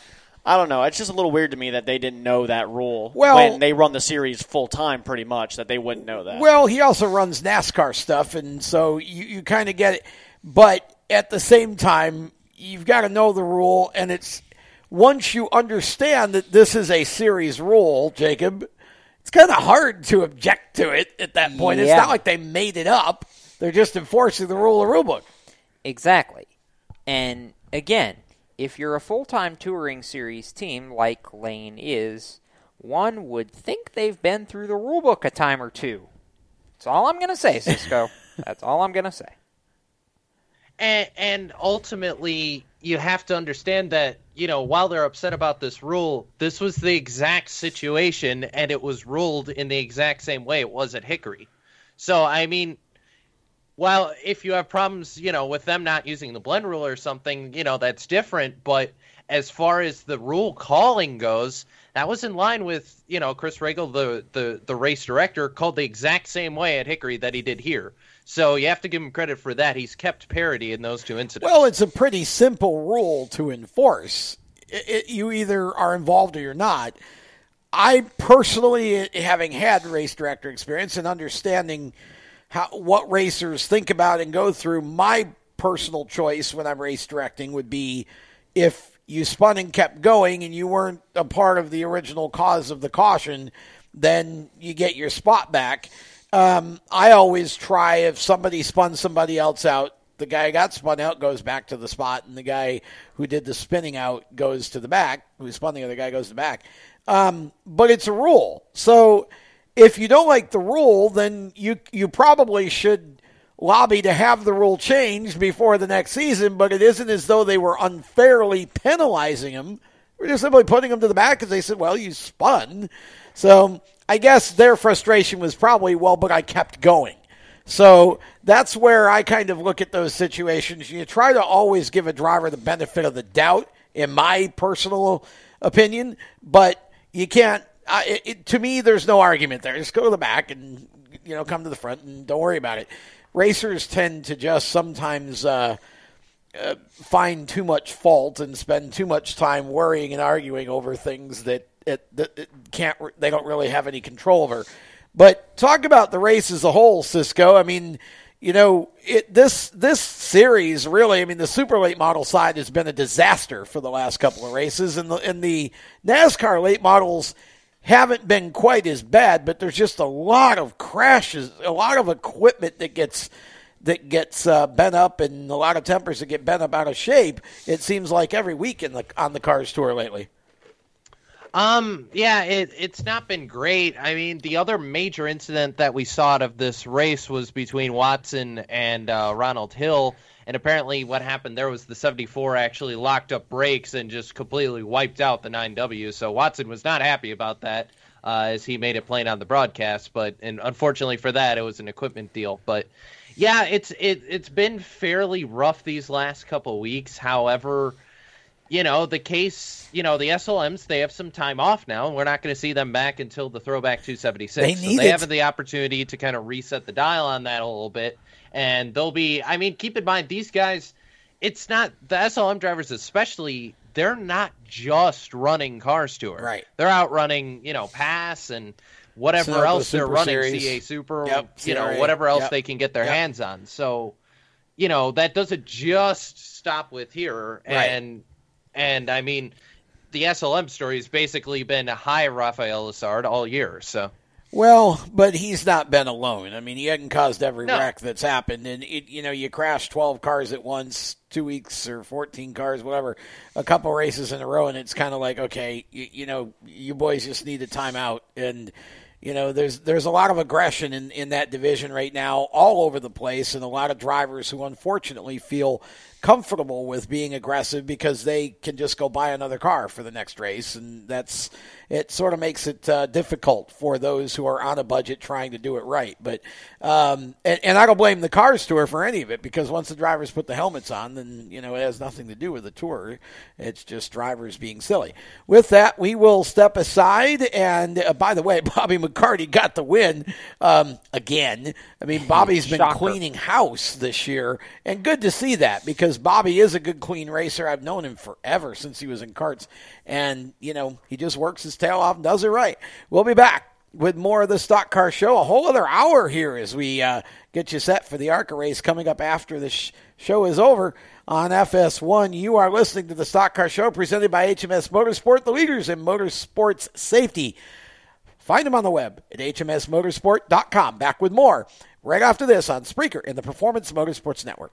I don't know. It's just a little weird to me that they didn't know that rule Well- when they run the series full time, pretty much. That they wouldn't know that. Well, he also runs NASCAR stuff, and so you, you kind of get it. But at the same time, you've got to know the rule, and it's once you understand that this is a series rule, Jacob, it's kind of hard to object to it at that point. It's not like they made it up; they're just enforcing the rule of the rule book. Exactly. And again, if you're a full time touring series team like Lane is, one would think they've been through the rulebook a time or two. That's all I'm going to say, Cisco. That's all I'm going to say. And, and ultimately, you have to understand that, you know, while they're upset about this rule, this was the exact situation and it was ruled in the exact same way it was at Hickory. So, I mean, while if you have problems, you know, with them not using the blend rule or something, you know, that's different. But as far as the rule calling goes, that was in line with, you know, Chris Regal, the, the, the race director, called the exact same way at Hickory that he did here. So you have to give him credit for that. He's kept parity in those two incidents. Well, it's a pretty simple rule to enforce. It, it, you either are involved or you're not. I personally, having had race director experience and understanding how what racers think about and go through, my personal choice when I'm race directing would be if you spun and kept going and you weren't a part of the original cause of the caution, then you get your spot back. um, I always try if somebody spun somebody else out, the guy got spun out goes back to the spot, and the guy who did the spinning out goes to the back. Who spun the other guy goes to the back. Um, but it's a rule, so if you don't like the rule, then you you probably should lobby to have the rule changed before the next season. But it isn't as though they were unfairly penalizing him. We're just simply putting him to the back because they said, "Well, you spun." So I guess their frustration was probably, "Well, but I kept going." So that's where I kind of look at those situations. You try to always give a driver the benefit of the doubt, in my personal opinion, but you can't. It, it, to me, there's no argument there. Just go to the back and you know come to the front and don't worry about it. Racers tend to just sometimes uh, uh, find too much fault and spend too much time worrying and arguing over things that it, that it can't they don't really have any control over. But talk about the race as a whole, Cisco. I mean, you know, it, this this series really. I mean, the super late model side has been a disaster for the last couple of races, and the and the NASCAR late models haven't been quite as bad. But there's just a lot of crashes, a lot of equipment that gets that gets uh, bent up, and a lot of tempers that get bent up out of shape. It seems like every week in the on the Cars Tour lately. Um, yeah, it, it's not been great. I mean, the other major incident that we saw out of this race was between Watson and uh, Ronald Hill. And apparently, what happened there was the 74 actually locked up brakes and just completely wiped out the 9W. So Watson was not happy about that, uh, as he made it plain on the broadcast. But and unfortunately for that, it was an equipment deal. But yeah, it's it it's been fairly rough these last couple weeks. However, you know, the case, you know, the SLMs, they have some time off now, and we're not going to see them back until the throwback 276. They need so they it. have the opportunity to kind of reset the dial on that a little bit. And they'll be, I mean, keep in mind, these guys, it's not, the SLM drivers especially, they're not just running Cars Tour. Right. They're out running, you know, Pass and whatever Sunoco else they're running, Series. CA Super, Yep, you know, whatever else Yep. they can get their Yep. hands on. So, you know, that doesn't just stop with here. Right. And, and I mean, the SLM story has basically been a high Raphael Lessard all year. So, Well, but he's not been alone. I mean, he hadn't caused every No. wreck that's happened, and it, you know, you crash twelve cars at once, two weeks or fourteen cars, whatever, a couple races in a row, and it's kind of like, okay, you, you know, you boys just need a timeout, and you know, there's there's a lot of aggression in in that division right now, all over the place, and a lot of drivers who unfortunately feel comfortable with being aggressive because they can just go buy another car for the next race, and that's it. Sort of makes it uh, difficult for those who are on a budget trying to do it right. But um, and, and I don't blame the cars tour for any of it because once the drivers put the helmets on, then you know it has nothing to do with the tour. It's just drivers being silly. With that, we will step aside. And uh, by the way, Bobby McCarty got the win um, again. I mean, Bobby's been Shocker. cleaning house this year, and good to see that because Bobby is a good, clean racer. I've known him forever since he was in carts. and you know he just works his tail off and does it right. We'll be back with more of the Stock Car Show. A whole other hour here as we uh, get you set for the ARCA race coming up after the sh- show is over on FS1. You are listening to the Stock Car Show presented by HMS Motorsport, the leaders in motorsports safety. Find them on the web at hmsmotorsport.com. Back with more right after this on Spreaker in the Performance Motorsports Network.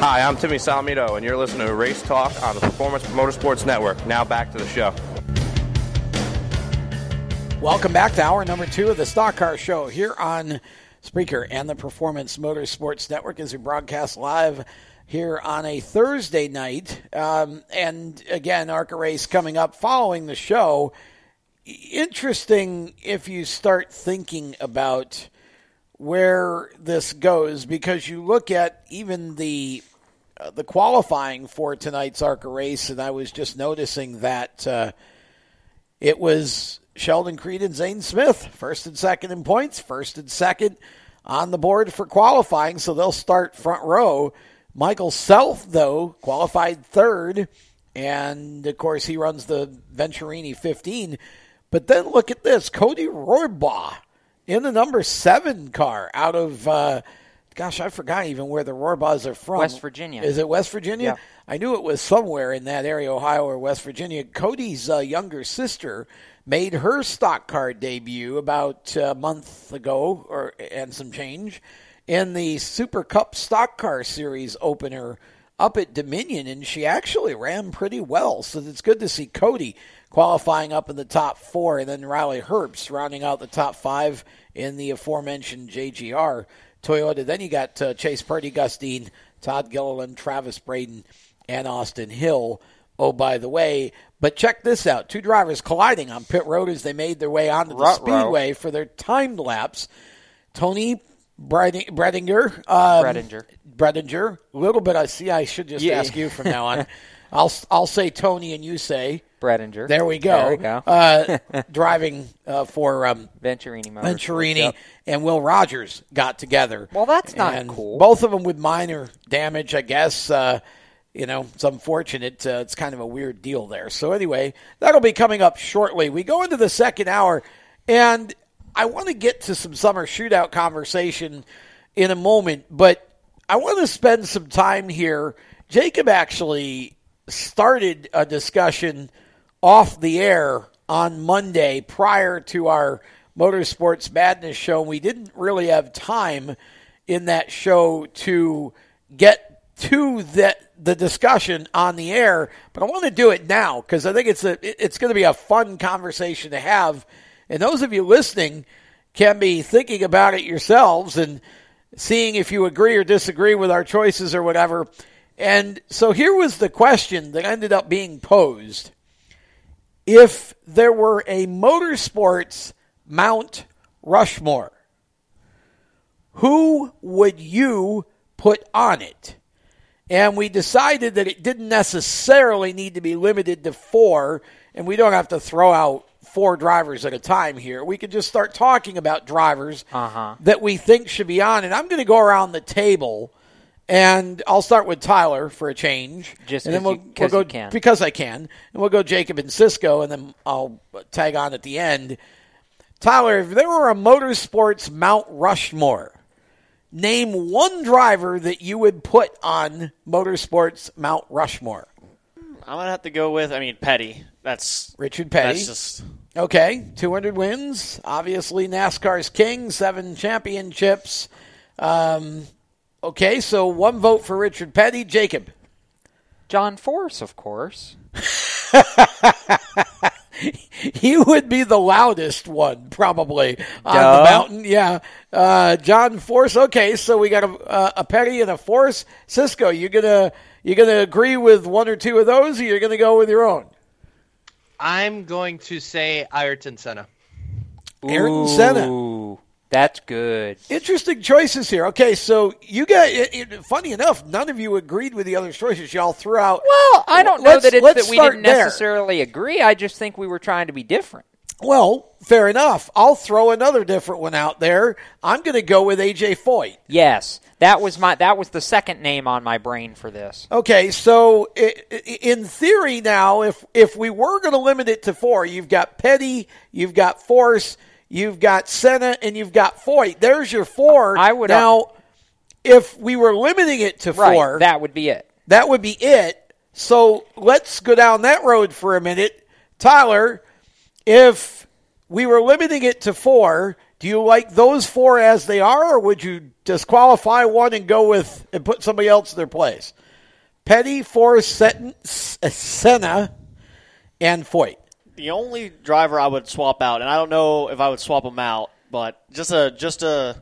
Hi, I'm Timmy Salmito, and you're listening to Race Talk on the Performance Motorsports Network. Now back to the show. Welcome back to hour number two of the Stock Car Show here on Spreaker and the Performance Motorsports Network as we broadcast live here on a Thursday night. Um, and again, ARCA race coming up following the show. Interesting if you start thinking about where this goes because you look at even the uh, the qualifying for tonight's ARCA race, and I was just noticing that uh, it was Sheldon Creed and Zane Smith, first and second in points, first and second on the board for qualifying, so they'll start front row. Michael Self, though, qualified third, and of course he runs the Venturini 15. But then look at this Cody Rohrbaugh in the number seven car out of, uh, gosh, I forgot even where the Rohrbaughs are from. West Virginia. Is it West Virginia? Yeah. I knew it was somewhere in that area, Ohio or West Virginia. Cody's uh, younger sister made her stock car debut about a month ago, or and some change, in the Super Cup Stock Car Series opener up at Dominion, and she actually ran pretty well. So it's good to see Cody qualifying up in the top four, and then Riley Herbst rounding out the top five in the aforementioned JGR Toyota. Then you got uh, Chase Purdy, Gus Dean, Todd Gilliland, Travis Braden, and Austin Hill. Oh, by the way, but check this out. Two drivers colliding on pit road as they made their way onto the Ruh-roh. speedway for their timed laps. Toni Breding- Breidinger. Um, Breidinger. Breidinger. A little bit I see I should just Yeah. ask you from now on. I'll I'll say Toni and you say Breidinger. There we go. There we go. uh, driving uh, for um, Venturini Motorsports. Venturini Yep. and Will Rodgers got together. Well, that's not And cool. Both of them with minor damage, I guess. Uh, you know, it's unfortunate. Uh, it's kind of a weird deal there. So anyway, that'll be coming up shortly. We go into the second hour, and I want to get to some summer shootout conversation in a moment, but I want to spend some time here. Jacob actually started a discussion off the air on Monday prior to our Motorsports Madness show. We didn't really have time in that show to get to that the discussion on the air, but I want to do it now because I think it's a it's going to be a fun conversation to have. And those of you listening can be thinking about it yourselves and seeing if you agree or disagree with our choices or whatever. And so here was the question that ended up being posed. If there were a motorsports Mount Rushmore, who would you put on it? And we decided that it didn't necessarily need to be limited to four, and we don't have to throw out four drivers at a time here. We could just start talking about drivers Uh-huh. that we think should be on. And I'm going to go around the table, and I'll start with Tyler for a change. Just and then 'cause we'll, you- we'll 'cause go you can. because I can, and we'll go Jacob and Cisco, and then I'll tag on at the end. Tyler, if there were a motorsports Mount Rushmore, name one driver that you would put on motorsports Mount Rushmore. I'm gonna have to go with. I mean, Petty. That's Richard Petty. That's just Okay, 200 wins. Obviously, NASCAR's king, seven championships. Um, okay, so one vote for Richard Petty. Jacob. John Force, of course. he would be the loudest one probably on Duh. the mountain. Yeah, uh, John Force. Okay, so we got a, a Petty and a Force. Cisco, you gonna you gonna agree with one or two of those, or you're gonna go with your own? I'm going to say Ayrton Senna. Ayrton Senna. That's good. Interesting choices here. Okay, so you got. It, it, funny enough, none of you agreed with the other choices. Y'all threw out. Well, I don't know that it's that we didn't there. necessarily agree. I just think we were trying to be different. Well, fair enough. I'll throw another different one out there. I'm going to go with AJ Foyt. Yes, that was my that was the second name on my brain for this. Okay, so in theory now, if if we were going to limit it to four, you've got Petty, you've got Force, you've got Senna, and you've got Foyt. There's your four. I would- uh, now. If we were limiting it to Right, four, that would be it. That would be it. So let's go down that road for a minute, Tyler. If we were limiting it to four, do you like those four as they are, or would you disqualify one and go with and put somebody else in their place? Petty, Force, Sen- Senna, and Foyt. The only driver I would swap out, and I don't know if I would swap him out, but just a just a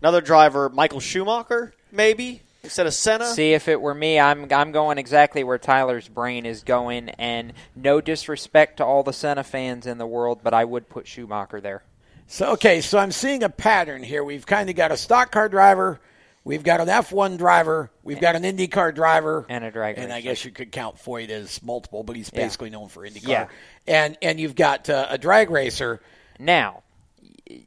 another driver, Michael Schumacher, maybe instead of Senna. See, if it were me, I'm I'm going exactly where Tyler's brain is going, and no disrespect to all the Senna fans in the world, but I would put Schumacher there. So okay, so I'm seeing a pattern here. We've kind of got a stock car driver, we've got an F1 driver, we've got an IndyCar driver, and a drag and I guess you could count Foyt as multiple, but he's Yeah. basically known for IndyCar. Yeah. And and you've got uh, a drag racer. Now,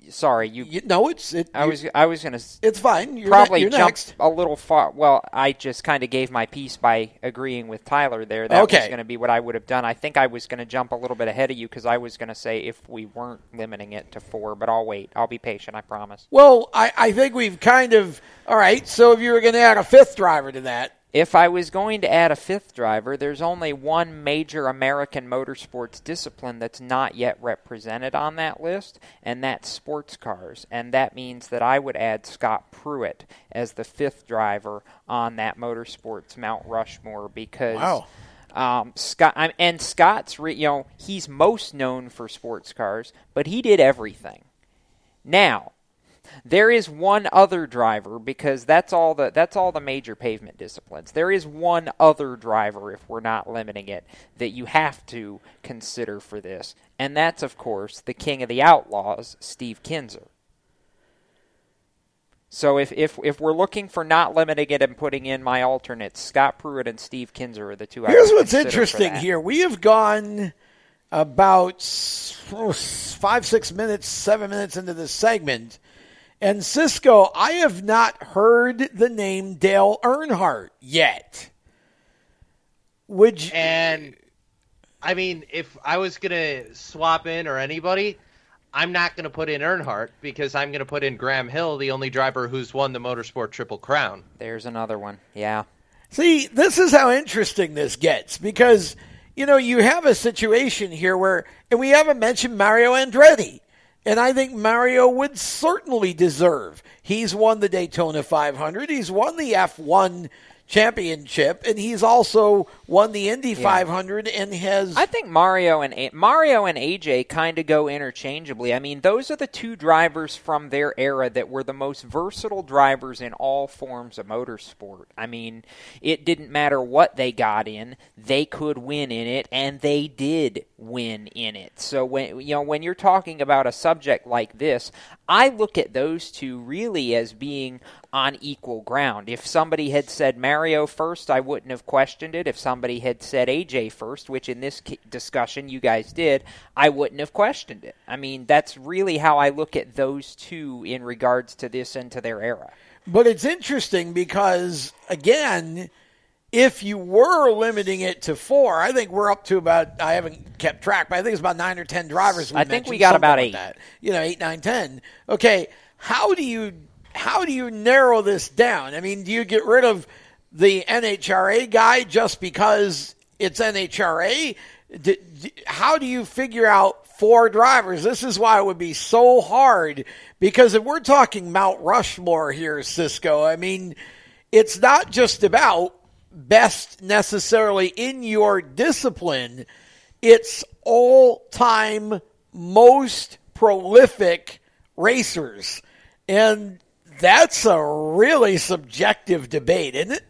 sorry, you. no, it's. It, I you- was I was gonna. It's fine. You're probably ne- you're jump next. a little far. Well, I just kind of gave my piece by agreeing with Tyler there. That was going to be what I would have done. I think I was going to jump a little bit ahead of you because I was going to say if we weren't limiting it to four, but I'll wait. I'll be patient. I promise. Well, I, I think we've kind of. All right, so if you were going to add a fifth driver to that, If I was going to add a fifth driver, there's only one major American motorsports discipline that's not yet represented on that list, and that's sports cars. And that means that I would add Scott Pruett as the fifth driver on that motorsports Mount Rushmore because. Wow. Um, Scott I'm- and Scott's, re, you know, he's most known for sports cars, but he did everything. Now, there is one other driver because that's all the that's all the major pavement disciplines. There is one other driver if we're not limiting it that you have to consider for this, and that's of course the king of the outlaws, Steve Kinser. So if if if we're looking for not limiting it and putting in my alternates, Scott Pruett and Steve Kinser are the two. Here's what's interesting here. We have gone about oh, five, six minutes, seven minutes into this segment. And Cisco, I have not heard the name Dale Earnhardt yet. Which And I mean, if I was gonna swap in or anybody, I'm not gonna put in Earnhardt because I'm gonna put in Graham Hill, the only driver who's won the Motorsport Triple Crown. There's another one. Yeah. See, this is how interesting this gets because, you know, you have a situation here where, and we haven't mentioned Mario Andretti. And I think Mario would certainly deserve. He's won the Daytona 500. He's won the F1 championship, and he's also won the Indy 500 and has. I think Mario and A- Mario and AJ kind of go interchangeably. I mean, those are the two drivers from their era that were the most versatile drivers in all forms of motorsport. I mean, it didn't matter what they got in; they could win in it, and they did win in it. So when you know when you're talking about a subject like this, I look at those two really as being on equal ground. If somebody had said Mario first, I wouldn't have questioned it. If somebody had said AJ first, which in this discussion you guys did, I wouldn't have questioned it. I mean, that's really how I look at those two in regards to this and to their era. But it's interesting because, again, if you were limiting it to four, I think we're up to about, I haven't kept track, but I think it's about nine or 10 drivers. I think we got about like eight. That. You know, eight, nine, ten. Okay, how do you how do you narrow this down? I mean, do you get rid of the NHRA guy just because it's NHRA? D- d- how do you figure out four drivers? This is why it would be so hard because if we're talking Mount Rushmore here, Cisco, I mean, it's not just about best necessarily in your discipline. It's all time most prolific racers. And that's a really subjective debate, isn't it?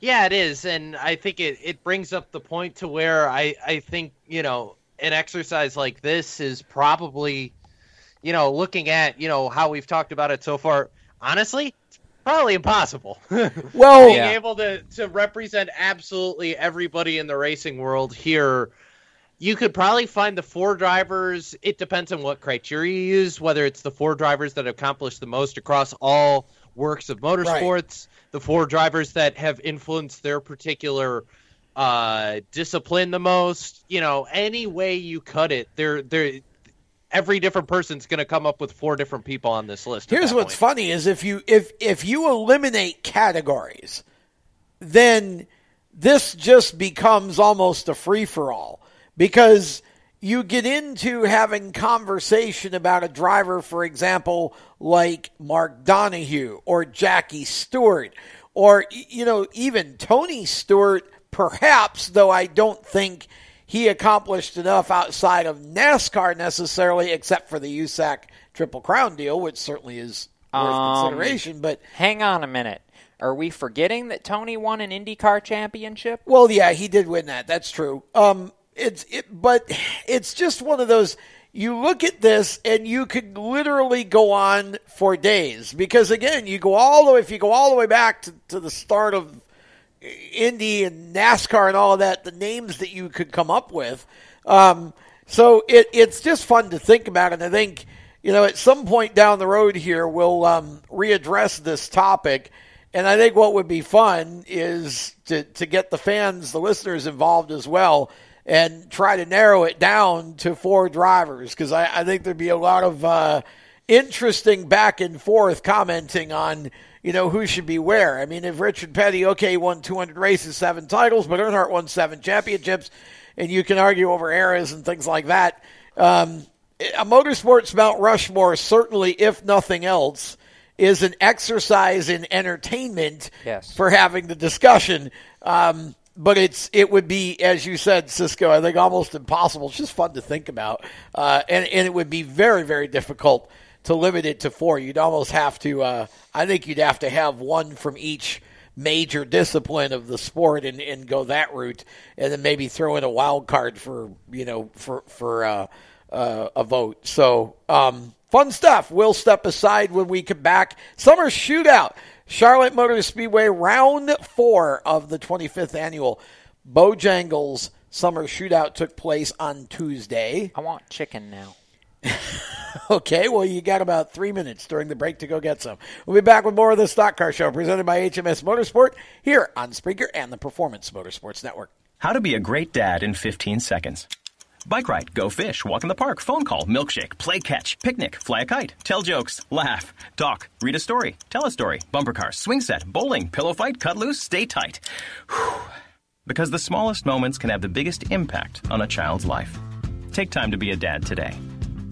Yeah, it is, and I think it, it brings up the point to where I, I think you know an exercise like this is probably, you know, looking at you know how we've talked about it so far. Honestly, probably impossible. Well, being Yeah. able to to represent absolutely everybody in the racing world here. You could probably find the four drivers. It depends on what criteria you use, whether it's the four drivers that have accomplished the most across all works of motorsports, the four drivers that have influenced their particular uh, discipline the most. You know, any way you cut it, there, there, every different person's going to come up with four different people on this list. Here's what's point. funny is if you if if you eliminate categories, then this just becomes almost a free for all because you get into having conversation about a driver, for example, like Mark Donohue or Jackie Stewart, or you know even Tony Stewart, perhaps though I don't think he accomplished enough outside of NASCAR necessarily, except for the USAC Triple Crown deal, which certainly is worth Um, consideration. But hang on a minute. Are we forgetting that Tony won an IndyCar championship? Well, yeah, he did win that. That's true. Um, it's it, but it's just one of those. You look at this and you could literally go on for days because again, you go all the way. If you go all the way back to, to the start of Indy and NASCAR and all of that, the names that you could come up with. Um, so it, it's just fun to think about, and I think you know at some point down the road here we'll um, readdress this topic. And I think what would be fun is to, to get the fans, the listeners involved as well, and try to narrow it down to four drivers because I, I think there'd be a lot of uh, interesting back and forth commenting on you know who should be where. I mean, if Richard Petty, okay, won 200 races, seven titles, but Earnhardt won seven championships, and you can argue over eras and things like that. Um, a motorsports Mount Rushmore certainly, if nothing else, is an exercise in entertainment Yes. for having the discussion. Um, but it's it would be, as you said, Cisco. I think almost impossible. It's just fun to think about, uh, and and it would be very very difficult to limit it to four. You'd almost have to. Uh, I think you'd have to have one from each major discipline of the sport and, and go that route, and then maybe throw in a wild card for you know for for uh, uh, a vote. So um, fun stuff. We'll step aside when we come back. Summer shootout. Charlotte Motor Speedway, round four of the 25th annual Bojangles Summer Shootout took place on Tuesday. I want chicken now. Okay, well, you got about three minutes during the break to go get some. We'll be back with more of the Stock Car Show presented by HMS Motorsport here on Spreaker and the Performance Motorsports Network. How to be a great dad in 15 seconds. Bike ride, go fish, walk in the park, phone call, milkshake, play catch, picnic, fly a kite, tell jokes, laugh, talk, read a story, tell a story, bumper cars, swing set, bowling, pillow fight, cut loose, stay tight. Whew. Because the smallest moments can have the biggest impact on a child's life. Take time to be a dad today.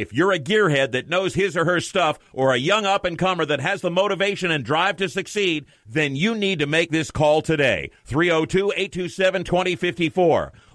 If you're a gearhead that knows his or her stuff or a young up and comer that has the motivation and drive to succeed, then you need to make this call today. 302 827 2054.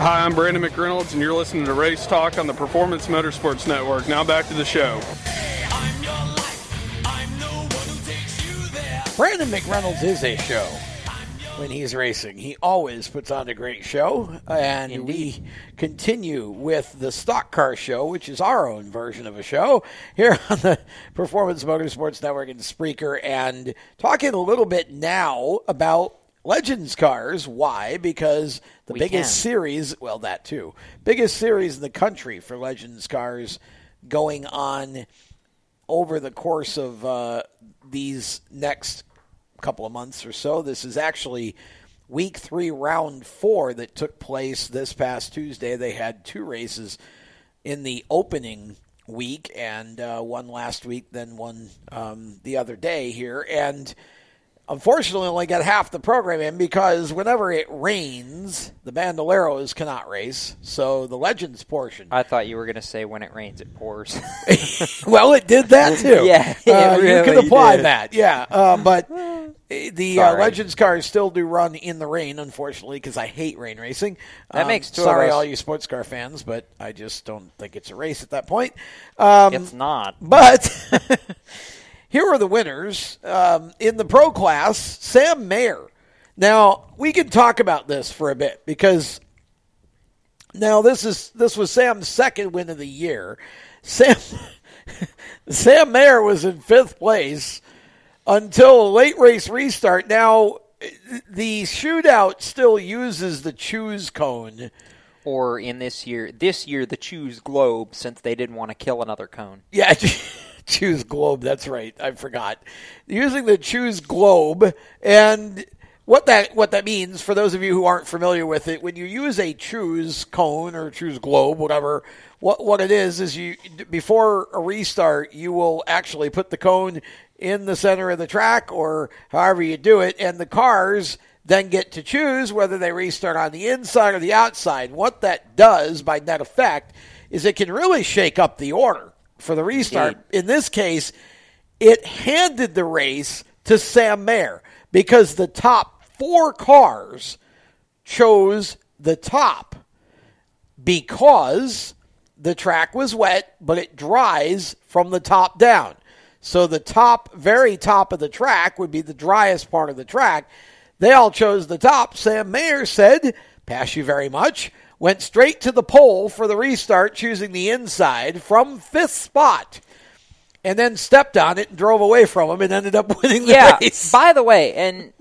Hi, I'm Brandon McReynolds, and you're listening to Race Talk on the Performance Motorsports Network. Now back to the show. Brandon McReynolds is a show when he's racing. He always puts on a great show, and we continue with the Stock Car Show, which is our own version of a show here on the Performance Motorsports Network and Spreaker, and talking a little bit now about Legends cars. Why? Because the We biggest can. series, well, that too, biggest series in the country for Legends cars going on over the course of uh, these next couple of months or so. This is actually week three, round four that took place this past Tuesday. They had two races in the opening week and uh, one last week, then one um, the other day here. And unfortunately, only got half the program in because whenever it rains, the Bandoleros cannot race. So the Legends portion I thought you were going to say when it rains, it pours. well, it did that too. Yeah, Uh, you can apply did. that. Yeah, uh, but the uh, Legends cars still do run in the rain, unfortunately, because I hate rain racing. That Um, makes two sorry, all you sports car fans, but I just don't think it's a race at that point. Um, It's not. But here are the winners um, in the pro class. Sam Mayer. Now we can talk about this for a bit because now this is this was Sam's second win of the year. Sam Sam Mayer was in fifth place until a late race restart. Now the shootout still uses the choose cone. or in this year, this year the choose globe since they didn't want to kill another cone. Yeah, choose globe. That's right. I forgot. Using the choose globe and what that what that means for those of you who aren't familiar with it, when you use a choose cone or choose globe, whatever, what what it is is you before a restart, you will actually put the cone in the center of the track or however you do it, and the cars then get to choose whether they restart on the inside or the outside. What that does by net effect is it can really shake up the order for the restart. In this case, it handed the race to Sam Mayer because the top four cars chose the top because the track was wet, but it dries from the top down. So the top, very top of the track would be the driest part of the track. They all chose the top. Sam Mayer said, Pass you very much. Went straight to the pole for the restart, choosing the inside from fifth spot. And then stepped on it and drove away from him and ended up winning the yeah. race. By the way, and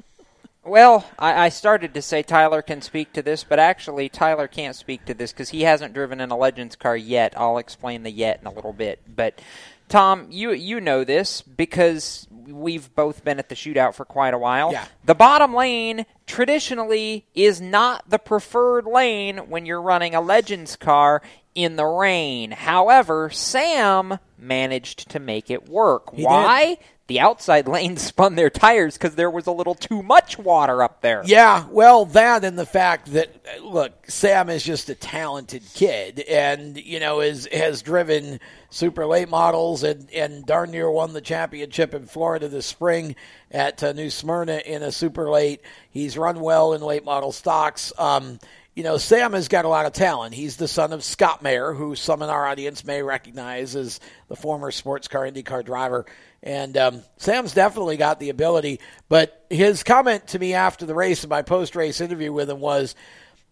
well, I, I started to say Tyler can speak to this, but actually Tyler can't speak to this because he hasn't driven in a Legends car yet. I'll explain the yet in a little bit, but. Tom, you you know this because we've both been at the shootout for quite a while. Yeah. The bottom lane traditionally is not the preferred lane when you're running a Legends car in the rain. However, Sam managed to make it work. He Why? The outside lane spun their tires because there was a little too much water up there. Yeah, well, that and the fact that look, Sam is just a talented kid, and you know is has driven super late models and and darn near won the championship in Florida this spring at uh, New Smyrna in a super late. He's run well in late model stocks. Um, you know, Sam has got a lot of talent. He's the son of Scott Mayer, who some in our audience may recognize as the former sports car IndyCar driver. And um, Sam's definitely got the ability. But his comment to me after the race in my post race interview with him was,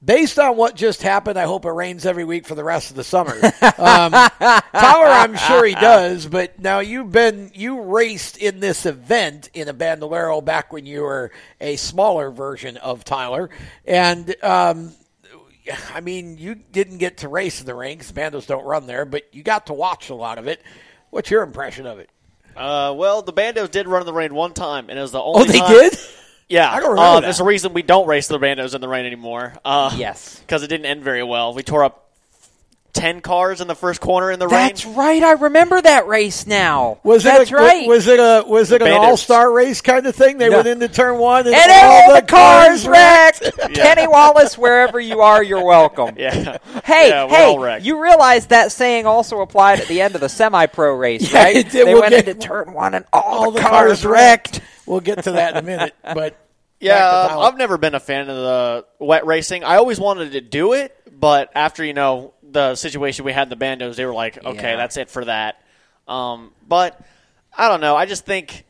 Based on what just happened, I hope it rains every week for the rest of the summer. Um, Tyler, I'm sure he does, but now you've been you raced in this event in a bandolero back when you were a smaller version of Tyler, and um, I mean you didn't get to race in the rinks. Bandos don't run there, but you got to watch a lot of it. What's your impression of it? Uh, well, the Bandos did run in the rain one time, and it was the only. Oh, they time- did. Yeah, I don't remember uh, that. There's a reason we don't race the Bandos in the rain anymore. Uh, yes, because it didn't end very well. We tore up ten cars in the first corner in the race. That's rain. right. I remember that race now. Was That's it a, right. Was it a was it an all star race kind of thing? They No. went into turn one and, and all all the cars wrecked. wrecked. Kenny Wallace, wherever you are, you're welcome. Yeah. Hey, Yeah, hey, you realize that saying also applied at the end of the semi-pro race, Yeah, right? it did. They We'll went get- into turn one and all, all the, the cars, cars wrecked. We'll get to that in a minute, but Yeah, back to um, Tyler. I've never been a fan of the wet racing. I always wanted to do it, but after you know the situation we had in the bandos, they were like, "Okay, Yeah. that's it for that." Um, but I don't know. I just think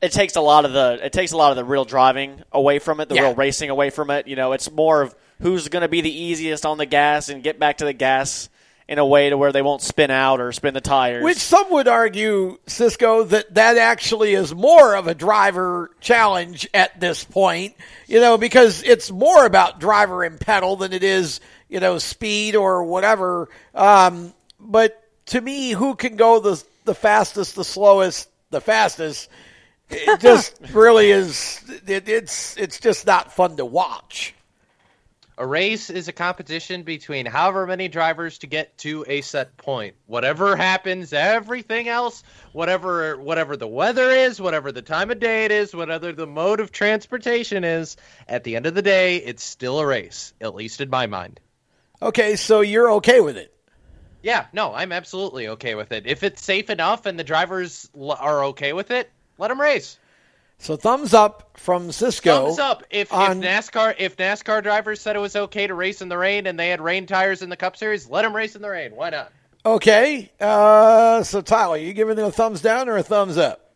it takes a lot of the it takes a lot of the real driving away from it, the Yeah. real racing away from it. You know, it's more of who's going to be the easiest on the gas and get back to the gas in a way to where they won't spin out or spin the tires. Which some would argue, Cisco, that that actually is more of a driver challenge at this point, you know, because it's more about driver and pedal than it is, you know, speed or whatever. Um, but to me, who can go the the fastest, the slowest, the fastest? It just really is. It, it's it's just not fun to watch. A race is a competition between however many drivers to get to a set point. Whatever happens, everything else, whatever whatever the weather is, whatever the time of day it is, whatever the mode of transportation is, at the end of the day, it's still a race, at least in my mind. Okay, so you're okay with it. Yeah, no, I'm absolutely okay with it. If it's safe enough and the drivers l- are okay with it, let them race. So thumbs up from Cisco. Thumbs up. If, on- if NASCAR if NASCAR drivers said it was okay to race in the rain and they had rain tires in the Cup Series, let them race in the rain. Why not? Okay, uh, so Tyler, you giving them a thumbs down or a thumbs up?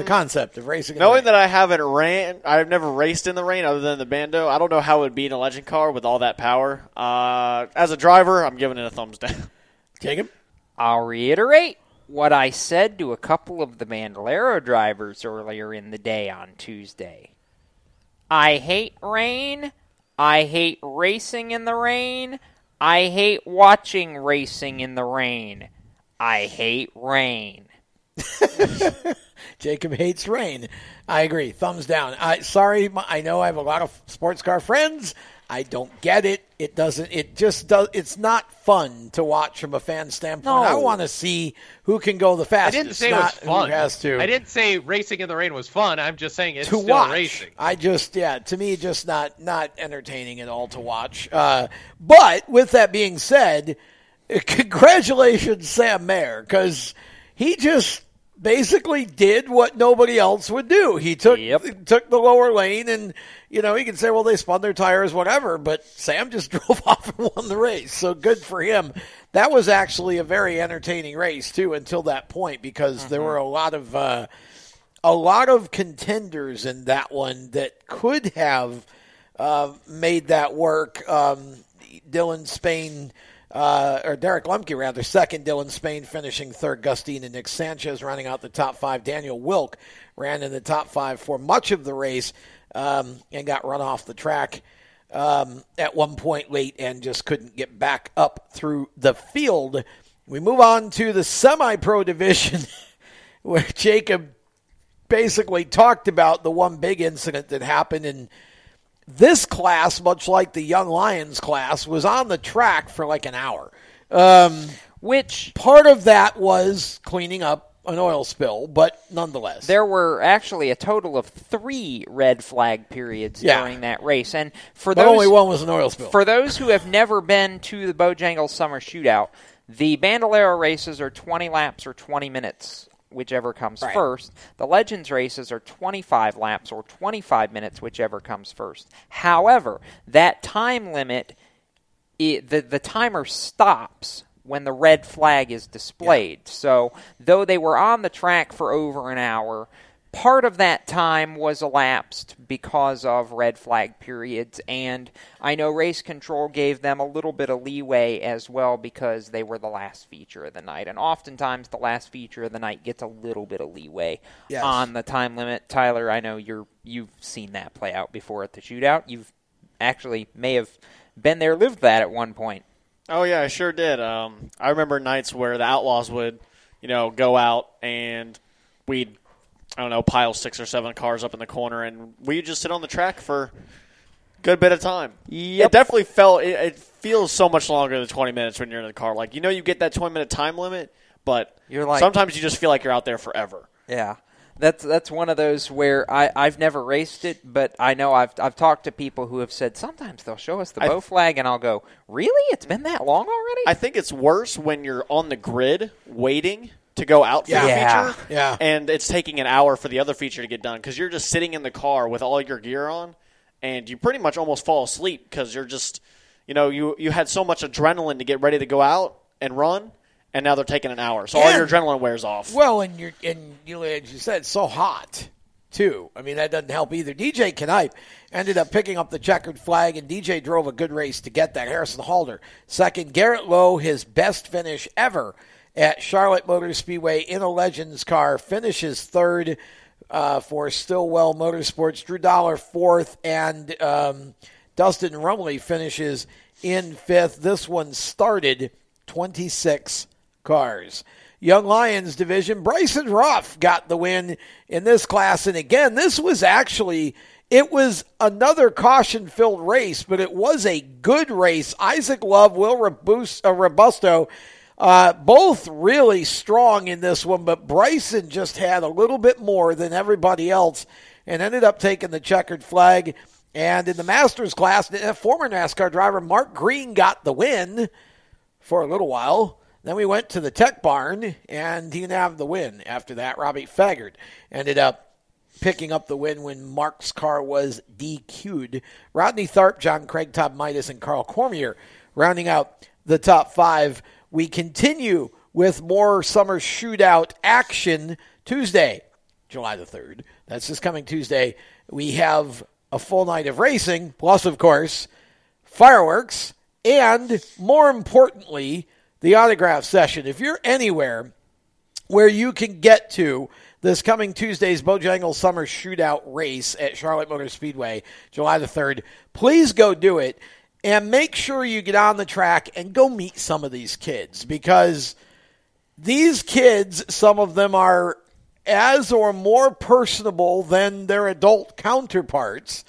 The concept of racing. in the Knowing rain. that I haven't ran, I've never raced in the rain other than the Bando. I don't know how it would be in a legend car with all that power. Uh, as a driver, I'm giving it a thumbs down. Jacob, I'll reiterate what I said to a couple of the Bandolero drivers earlier in the day on Tuesday. I hate rain. I hate racing in the rain. I hate watching racing in the rain. I hate rain. Jacob hates rain. I agree. Thumbs down. I sorry. I know I have a lot of sports car friends. I don't get it. It doesn't. It just does. It's not fun to watch from a fan standpoint. I want to see who can go the fastest. I didn't say it was fun. Has to I didn't say racing in the rain was fun. I'm just saying it's to still watch. racing. I just yeah, to me just not not entertaining at all to watch. Uh, but with that being said, congratulations Sam Mayer because he just basically did what nobody else would do. He took took the lower lane and you know, he can say well they spun their tires whatever, but Sam just drove off and won the race. So good for him. That was actually a very entertaining race too until that point because there were a lot of uh, a lot of contenders in that one that could have uh, made that work. Um, Dylan Spain, uh, or Derek Lemke rather, second. Dylan Spain finishing third. Gustine and Nick Sanchez running out the top five. Daniel Wilk ran in the top five for much of the race um, and got run off the track um, at one point late and just couldn't get back up through the field. We move on to the semi-pro division where Jacob basically talked about the one big incident that happened in this class, much like the Young Lions class, was on the track for like an hour. Um, Which part of that was cleaning up an oil spill, but nonetheless, There were actually a total of three red flag periods Yeah. during that race, and for But those only one was an oil spill. For those who have never been to the Bojangles Summer Shootout, the Bandolero races are 20 laps or 20 minutes, whichever comes Right. first. The Legends races are 25 laps or 25 minutes, whichever comes first. However, that time limit, it, the the timer stops when the red flag is displayed. So, though they were on the track for over an hour, part of that time was elapsed because of red flag periods, and I know race control gave them a little bit of leeway as well because they were the last feature of the night, and oftentimes the last feature of the night gets a little bit of leeway Yes. on the time limit. Tyler, I know you're you've seen that play out before at the shootout. You've actually may have been there, lived that at one point. Oh yeah, I sure did. Um, I remember nights where the Outlaws would, you know, go out and we'd, I don't know, pile six or seven cars up in the corner, and we'd just sit on the track for a good bit of time. It definitely felt. It, it feels so much longer than twenty minutes when you're in the car. Like you know, you get that twenty minute time limit, but You're like- sometimes you just feel like you're out there forever. Yeah. That's that's one of those where I, I've never raced it, but I know I've I've talked to people who have said sometimes they'll show us the I- bow flag and I'll go, Really? It's been that long already? I think it's worse when you're on the grid waiting to go out for Yeah. the feature, Yeah. and it's taking an hour for the other feature to get done because you're just sitting in the car with all your gear on, and you pretty much almost fall asleep because you're just, you know, you you had so much adrenaline to get ready to go out and run, and now they're taking an hour, so all your adrenaline wears off. Well, and you're and you as you said, so hot too. I mean, that doesn't help either. DJ Knipe ended up picking up the checkered flag, and DJ drove a good race to get that. Harrison Halder second. Garrett Lowe, his best finish ever at Charlotte Motor Speedway in a Legends car, finishes third uh, for Stillwell Motorsports. Drew Dollar fourth, and um, Dustin Rumley finishes in fifth. This one started 26 cars. Young Lions division, Bryson Ruff got the win in this class. And again, this was actually it was another caution-filled race, but it was a good race. Isaac Love, Will Robus- uh, Robusto, uh, both really strong in this one, but Bryson just had a little bit more than everybody else and ended up taking the checkered flag. And in the Masters class, uh, former NASCAR driver Mark Green got the win for a little while. Then we went to the Tech Barn, and he didn't have the win after that. Robbie Faggard ended up picking up the win when Mark's car was DQ'd. Rodney Tharp, John Craig, Todd Midas, and Carl Cormier rounding out the top five. We continue with more summer shootout action Tuesday, July the 3rd. That's this coming Tuesday. We have a full night of racing, plus, of course, fireworks, and more importantly, the autograph session. If you're anywhere where you can get to this coming Tuesday's Bojangles Summer Shootout race at Charlotte Motor Speedway, July the 3rd, please go do it and make sure you get on the track and go meet some of these kids because these kids, some of them are as or more personable than their adult counterparts.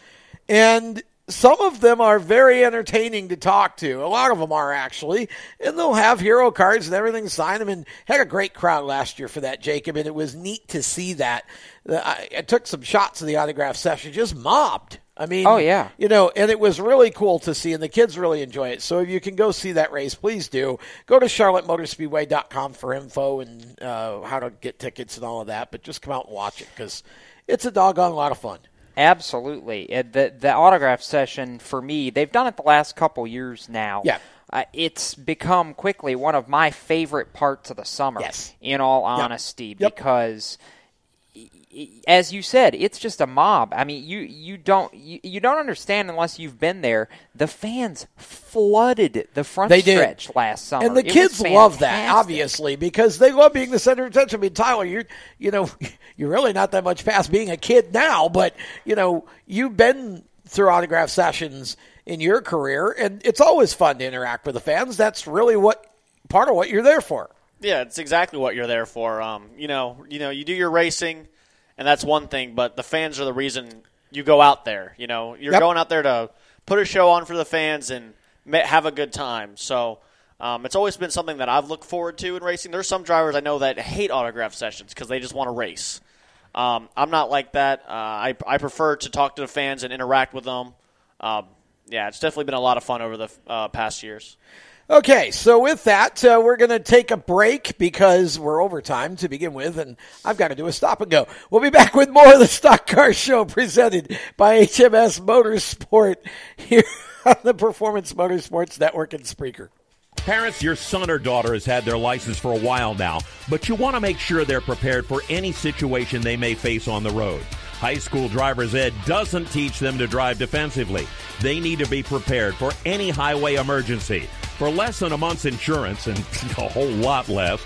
And some of them are very entertaining to talk to. A lot of them are actually, and they'll have hero cards and everything. Sign them, and had a great crowd last year for that, Jacob. And it was neat to see that. Uh, I, I took some shots of the autograph session, just mobbed. I mean, Oh, yeah. you know, and it was really cool to see, and the kids really enjoy it. So if you can go see that race, please do. Go to charlottemotorspeedway.com for info and uh, how to get tickets and all of that. But just come out and watch it because it's a doggone lot of fun. Absolutely. The the autograph session for me, they've done it the last couple years now. Yeah. Uh, it's become quickly one of my favorite parts of the summer. Yes. In all honesty, Yep. because y- y- as you said, it's just a mob. I mean, you you don't you, you don't understand unless you've been there. The fans flooded the front They did. stretch last summer, And the It kids love that, obviously, because they love being the center of attention. I mean, Tyler, you're you know you're really not that much past being a kid now, but you know you've been through autograph sessions in your career, and it's always fun to interact with the fans. That's really what part of what you're there for. Yeah, it's exactly what you're there for. Um, you know, you know, you do your racing, and that's one thing. But the fans are the reason you go out there. You know, you're Yep. going out there to put a show on for the fans and have a good time. So. Um, it's always been something that I've looked forward to in racing. There's some drivers I know that hate autograph sessions because they just want to race. Um, I'm not like that. Uh, I, I prefer to talk to the fans and interact with them. Um, yeah, it's definitely been a lot of fun over the uh, past years. Okay, so with that, uh, we're going to take a break because we're over time to begin with, and I've got to do a stop and go. We'll be back with more of the Stock Car Show presented by HMS Motorsport here on the Performance Motorsports Network and Spreaker. Parents, your son or daughter has had their license for a while now, but you want to make sure they're prepared for any situation they may face on the road. High school driver's ed doesn't teach them to drive defensively. They need to be prepared for any highway emergency. For less than a month's insurance and a whole lot less,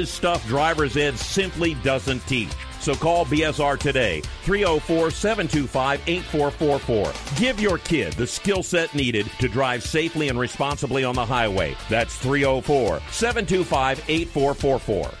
stuff driver's ed simply doesn't teach. So call BSR today, 304 725 8444. Give your kid the skill set needed to drive safely and responsibly on the highway. That's 304 725 8444.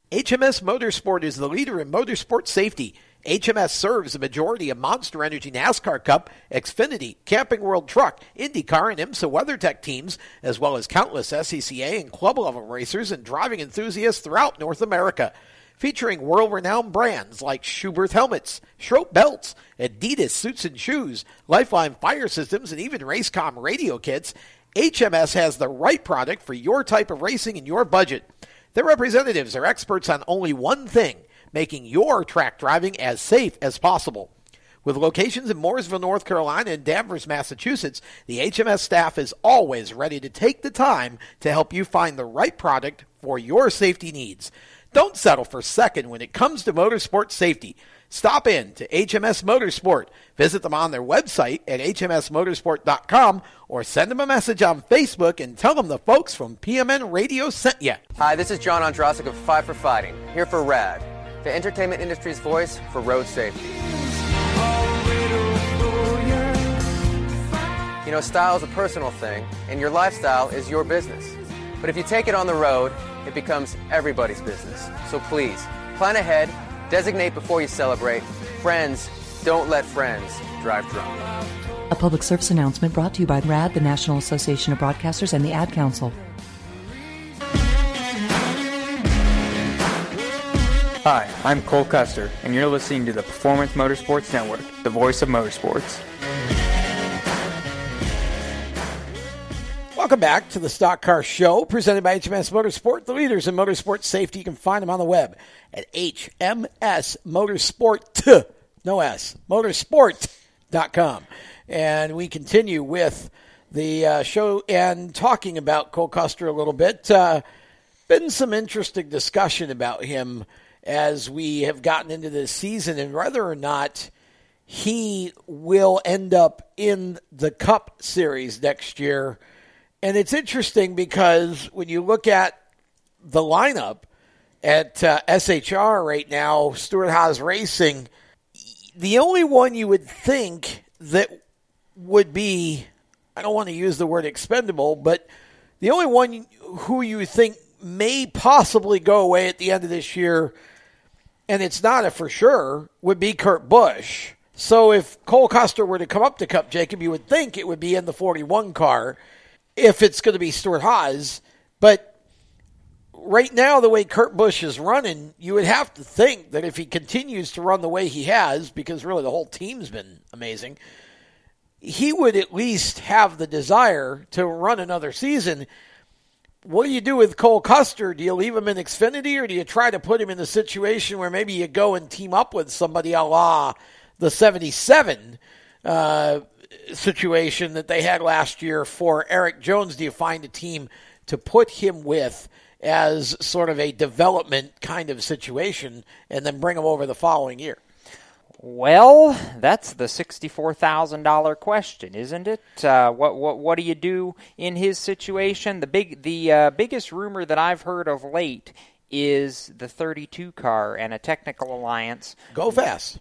HMS Motorsport is the leader in motorsport safety. HMS serves the majority of Monster Energy NASCAR Cup, Xfinity, Camping World Truck, IndyCar, and IMSA WeatherTech teams, as well as countless SCCA and club level racers and driving enthusiasts throughout North America. Featuring world renowned brands like Schuberth helmets, Schroth belts, Adidas suits and shoes, Lifeline fire systems, and even Racecom radio kits, HMS has the right product for your type of racing and your budget. Their representatives are experts on only one thing making your track driving as safe as possible. With locations in Mooresville, North Carolina, and Danvers, Massachusetts, the HMS staff is always ready to take the time to help you find the right product for your safety needs. Don't settle for second when it comes to motorsport safety. Stop in to HMS Motorsport. Visit them on their website at hmsmotorsport.com or send them a message on Facebook and tell them the folks from PMN Radio sent you. Hi, this is John Ondrasik of Five for Fighting, here for RAD, the entertainment industry's voice for road safety. You know, style is a personal thing, and your lifestyle is your business. But if you take it on the road, it becomes everybody's business. So please, plan ahead, designate before you celebrate. Friends, don't let friends drive drunk. A public service announcement brought to you by RAD, the National Association of Broadcasters, and the Ad Council. Hi, I'm Cole Custer, and you're listening to the Performance Motorsports Network, the voice of motorsports. Welcome back to the Stock Car Show, presented by HMS Motorsport, the leaders in motorsport safety. You can find them on the web at HMS Motorsport, no S, motorsport.com. And we continue with the uh, show and talking about Cole Custer a little bit. Uh, been some interesting discussion about him as we have gotten into this season and whether or not he will end up in the Cup Series next year. And it's interesting because when you look at the lineup at uh, SHR right now, Stewart Haas Racing, the only one you would think that would be, I don't want to use the word expendable, but the only one who you think may possibly go away at the end of this year, and it's not a for sure, would be Kurt Busch. So if Cole Custer were to come up to Cup, Jacob, you would think it would be in the 41 car if it's going to be Stewart Haas. But right now, the way Kurt Busch is running, you would have to think that if he continues to run the way he has, because really the whole team's been amazing, he would at least have the desire to run another season. What do you do with Cole Custer? Do you leave him in Xfinity or do you try to put him in a situation where maybe you go and team up with somebody a la the 77 uh, situation that they had last year for Erik Jones? Do you find a team to put him with as sort of a development kind of situation and then bring him over the following year? Well, that's the sixty-four thousand dollar question, isn't it? Uh, what what what do you do in his situation? The big the uh, biggest rumor that I've heard of late is the thirty-two car and a technical alliance. Go fast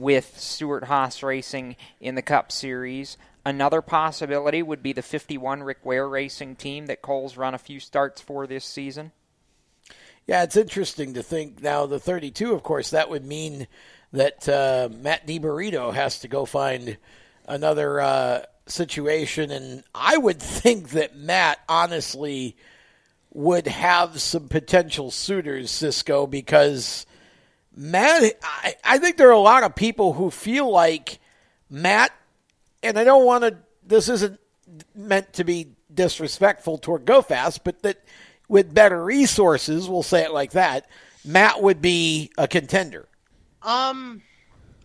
with Stewart Haas Racing in the Cup Series. Another possibility would be the 51 Rick Ware Racing team that Cole's run a few starts for this season. Yeah, it's interesting to think now the 32, of course, that would mean that uh, Matt DiBenedetto has to go find another uh, situation. And I would think that Matt, honestly, would have some potential suitors, Cisco, because Matt, I, I think there are a lot of people who feel like Matt, and I don't want to, this isn't meant to be disrespectful toward Go Fast, but that with better resources, we'll say it like that, Matt would be a contender. Um,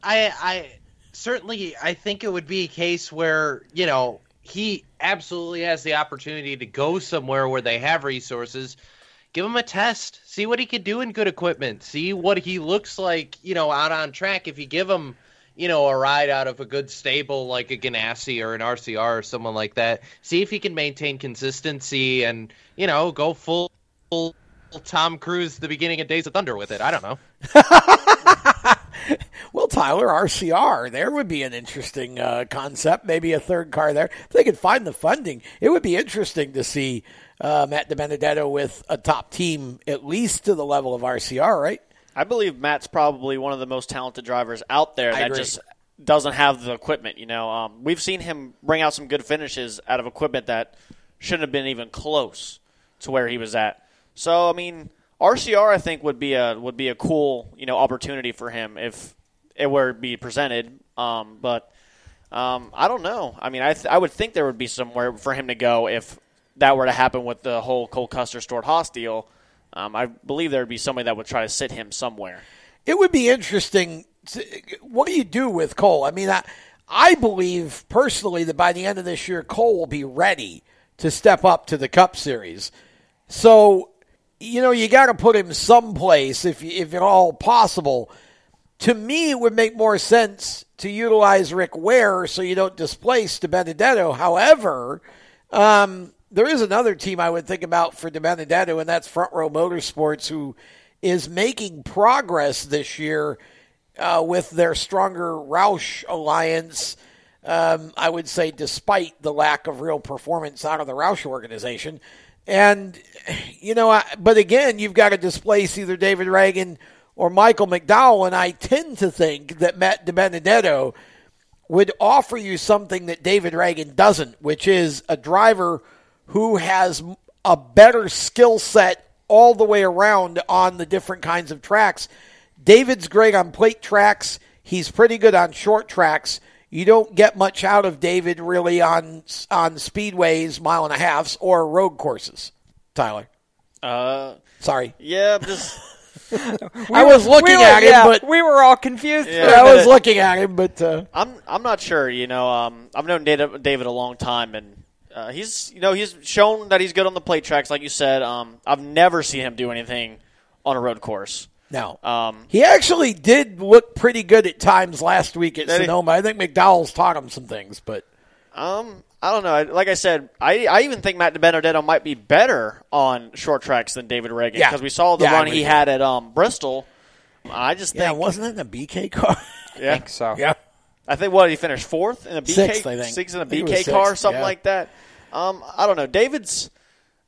I, I certainly, I think it would be a case where, you know, he absolutely has the opportunity to go somewhere where they have resources give him a test, see what he can do in good equipment, see what he looks like, you know, out on track. If you give him, you know, a ride out of a good stable like a Ganassi or an RCR or someone like that, see if he can maintain consistency and, you know, go full, full Tom Cruise the beginning of Days of Thunder with it. I don't know. well, Tyler, RCR, there would be an interesting uh, concept. Maybe a third car there. If they could find the funding, it would be interesting to see uh, Matt DiBenedetto with a top team, at least to the level of RCR, right? I believe Matt's probably one of the most talented drivers out there I that just doesn't have the equipment. You know, um, we've seen him bring out some good finishes out of equipment that shouldn't have been even close to where he was at. So, I mean, RCR I think would be a would be a cool you know opportunity for him if it were to be presented. Um, but um, I don't know. I mean, I th- I would think there would be somewhere for him to go if that were to happen with the whole Cole Custer Stewart Haas deal. Um, I believe there would be somebody that would try to sit him somewhere. It would be interesting. To, what do you do with Cole? I mean, I, I believe personally that by the end of this year, Cole will be ready to step up to the Cup Series. So, you know, you got to put him someplace if if at all possible. To me, it would make more sense to utilize Rick Ware so you don't displace DiBenedetto. However, um, there is another team I would think about for DiBenedetto, and that's Front Row Motorsports, who is making progress this year uh, with their stronger Roush alliance. Um, I would say, despite the lack of real performance out of the Roush organization. And, you know, I, but again, you've got to displace either David Ragan or Michael McDowell. And I tend to think that Matt DiBenedetto would offer you something that David Ragan doesn't, which is a driver who has a better skill set all the way around on the different kinds of tracks. David's great on plate tracks. He's pretty good on short tracks. You don't get much out of David really on on speedways, mile and a halfs, or road courses. Tyler, Uh, sorry. yeah, just I was looking we were, at him, yeah, but we were all confused. Yeah. for a I was looking at him, but uh, I'm I'm not sure. You know, um, I've known David, David a long time, and uh, he's you know he's shown that he's good on the plate tracks, like you said. Um, I've never seen him do anything on a road course. no. Um, He actually did look pretty good at times last week at Did he? Sonoma. I think McDowell's taught him some things, but um, I don't know. Like I said, I I even think Matt DiBenedetto might be better on short tracks than David Ragan Yeah. because we saw the Yeah, run he had at um, Bristol. I just yeah, wasn't it in a BK car? yeah. I think so. yeah. I think what he finished fourth in a BK, Sixth, I think. sixth in a think it BK car, sixth, something yeah. like that. Um, I don't know. David's,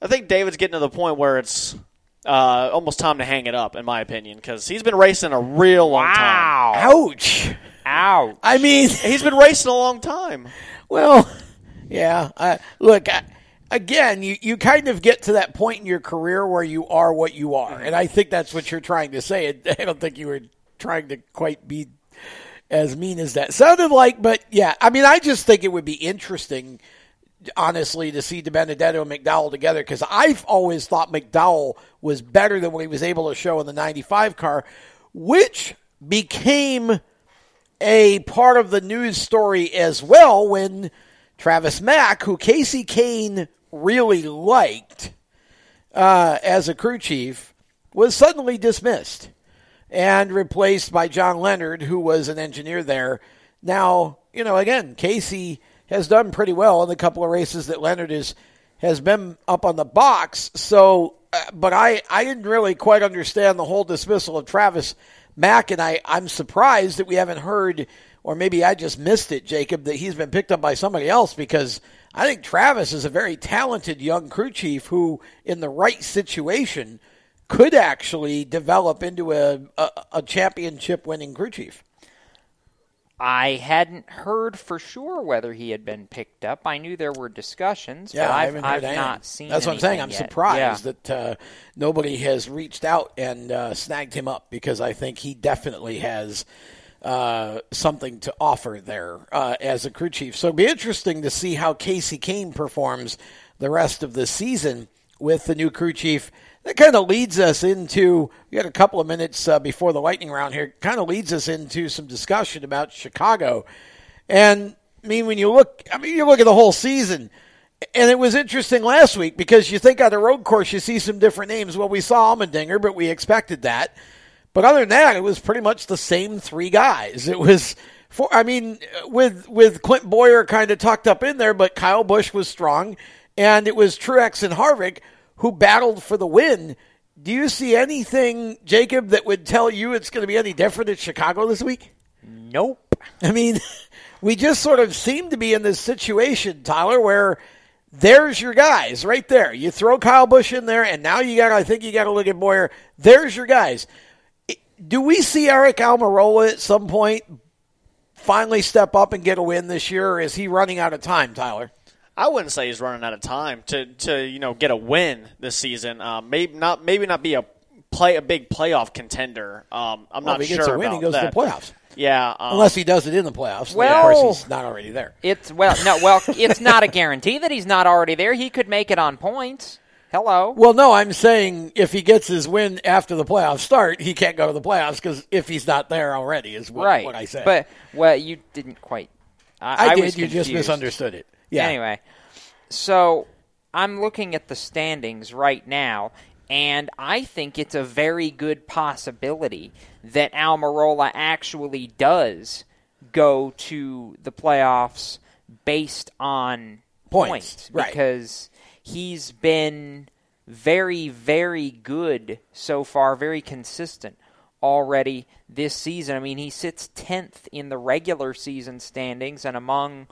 I think David's getting to the point where it's uh, almost time to hang it up, in my opinion, because he's been racing a real long time. Ouch. Ouch. I mean, He's been racing a long time. well, yeah. Uh, look, I, again, you, you kind of get to that point in your career where you are what you are. And I think that's what you're trying to say. I don't think you were trying to quite be as mean as that sounded like. But yeah, I mean, I just think it would be interesting, honestly, to see DiBenedetto and McDowell together because I've always thought McDowell was better than what he was able to show in the 95 car, which became a part of the news story as well when Travis Mack, who Kasey Kahne really liked uh, as a crew chief, was suddenly dismissed. And replaced by John Leonard, who was an engineer there. Now, you know, again, Kasey has done pretty well in the couple of races that Leonard is has been up on the box. So, uh, but I I didn't really quite understand the whole dismissal of Travis Mack, and I I'm surprised that we haven't heard, or maybe I just missed it, Jacob, that he's been picked up by somebody else because I think Travis is a very talented young crew chief who, in the right situation, could actually develop into a a, a championship winning crew chief. I hadn't heard for sure whether he had been picked up. I knew there were discussions, Yeah, but I I've, I've heard not seen. That's what I'm saying. I'm yet. surprised Yeah. that uh, nobody has reached out and uh, snagged him up because I think he definitely has uh, something to offer there uh, as a crew chief. So it'll be interesting to see how Kasey Kahne performs the rest of the season with the new crew chief. That kind of leads us into, we got a couple of minutes uh, before the lightning round here, kind of leads us into some discussion about Chicago. And I mean, when you look, I mean, you look at the whole season, and it was interesting last week because you think on the road course you see some different names. Well, we saw Allmendinger, but we expected that. But other than that, it was pretty much the same three guys. It was for, I mean, with with Clint Bowyer kind of tucked up in there, but Kyle Busch was strong, and it was Truex and Harvick who battled for the win. Do you see anything, Jacob, that would tell you it's going to be any different at Chicago this week? Nope. I mean, we just sort of seem to be in this situation, Tyler, where there's your guys right there. You throw Kyle Busch in there, and now you got. I think you got to look at Bowyer. There's your guys. Do we see Aric Almirola at some point finally step up and get a win this year, or is he running out of time, Tyler? I wouldn't say he's running out of time to, to you know get a win this season. Um, maybe not maybe not be a play a big playoff contender. Um, I'm Well, not if he gets sure a win, he goes that. to the playoffs. Yeah, um, Unless he does it in the playoffs. Well- of course, he's not already there. It's well, no, well, it's not a guarantee that he's not already there. He could make it on points. Hello. Well, no, I'm saying if he gets his win after the playoffs start, he can't go to the playoffs because if he's not there already, is what, right. what I said. But well, you didn't quite. I, I I did, was you just misunderstood it. Yeah. Anyway, so I'm looking at the standings right now, and I think it's a very good possibility that Almirola actually does go to the playoffs based on Points, points right. because he's been very, very good so far, very consistent already this season. I mean, he sits 10th in the regular season standings, and among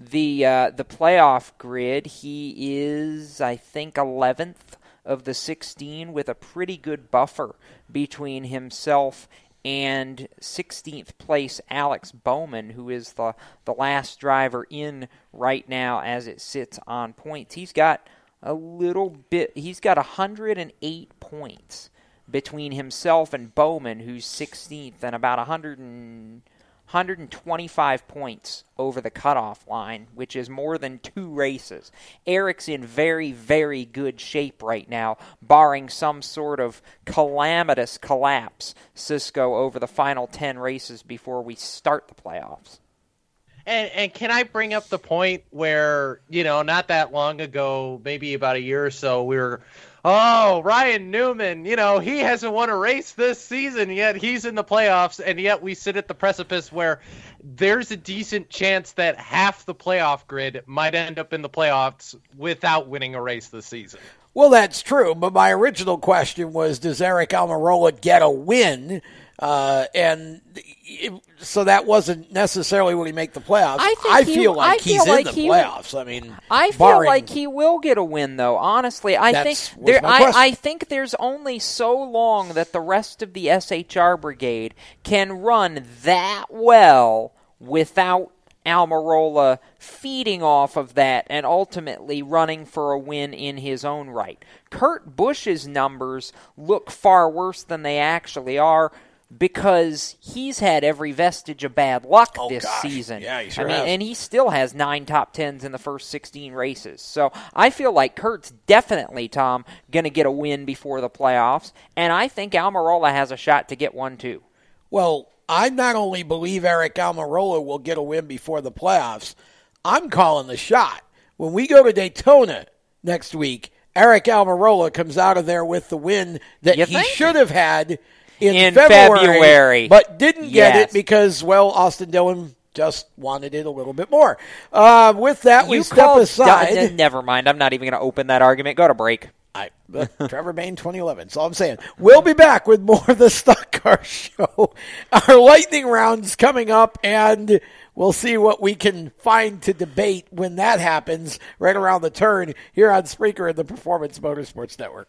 the uh, the playoff grid, he is, I think, 11th of the 16 with a pretty good buffer between himself and 16th place Alex Bowman, who is the, the last driver in right now as it sits on points. He's got a little bit, he's got 108 points between himself and Bowman, who's 16th, and about 100 and, 125 points over the cutoff line, which is more than two races. Aric's in very, very good shape right now, barring some sort of calamitous collapse, Cisco, over the final 10 races before we start the playoffs. And and can I bring up the point where you know not that long ago, maybe about a year or so, we were, oh Ryan Newman, you know he hasn't won a race this season yet. He's in the playoffs, and yet we sit at the precipice where there's a decent chance that half the playoff grid might end up in the playoffs without winning a race this season. Well, that's true. But my original question was, does Aric Almirola get a win? Uh, and it, so that wasn't necessarily when he make the playoffs. I think he- feel like I feel he's like in the he- playoffs. I mean, I feel like he will get a win, though. Honestly, I think there. I. I think there's only so long that the rest of the SHR brigade can run that well without Almirola feeding off of that and ultimately running for a win in his own right. Kurt Busch's numbers look far worse than they actually are. Because he's had every vestige of bad luck oh, this Oh, gosh. season. Yeah, he sure I mean, has. and he still has nine top tens in the first 16 races. So I feel like Kurt's definitely, Tom, going to get a win before the playoffs. And I think Almirola has a shot to get one, too. Well, I not only believe Aric Almirola will get a win before the playoffs, I'm calling the shot. When we go to Daytona next week, Aric Almirola comes out of there with the win that You he think? should have had in, In February, February. but didn't get it because, well, Austin Dillon just wanted it a little bit more. Uh, with that, we step aside. N- never mind. I'm not even going to open that argument. Go to break. I, Trevor Bayne 2011. That's all I'm saying. We'll be back with more of the Stock Car Show. Our lightning rounds coming up, and we'll see what we can find to debate when that happens right around the turn here on Spreaker and the Performance Motorsports Network.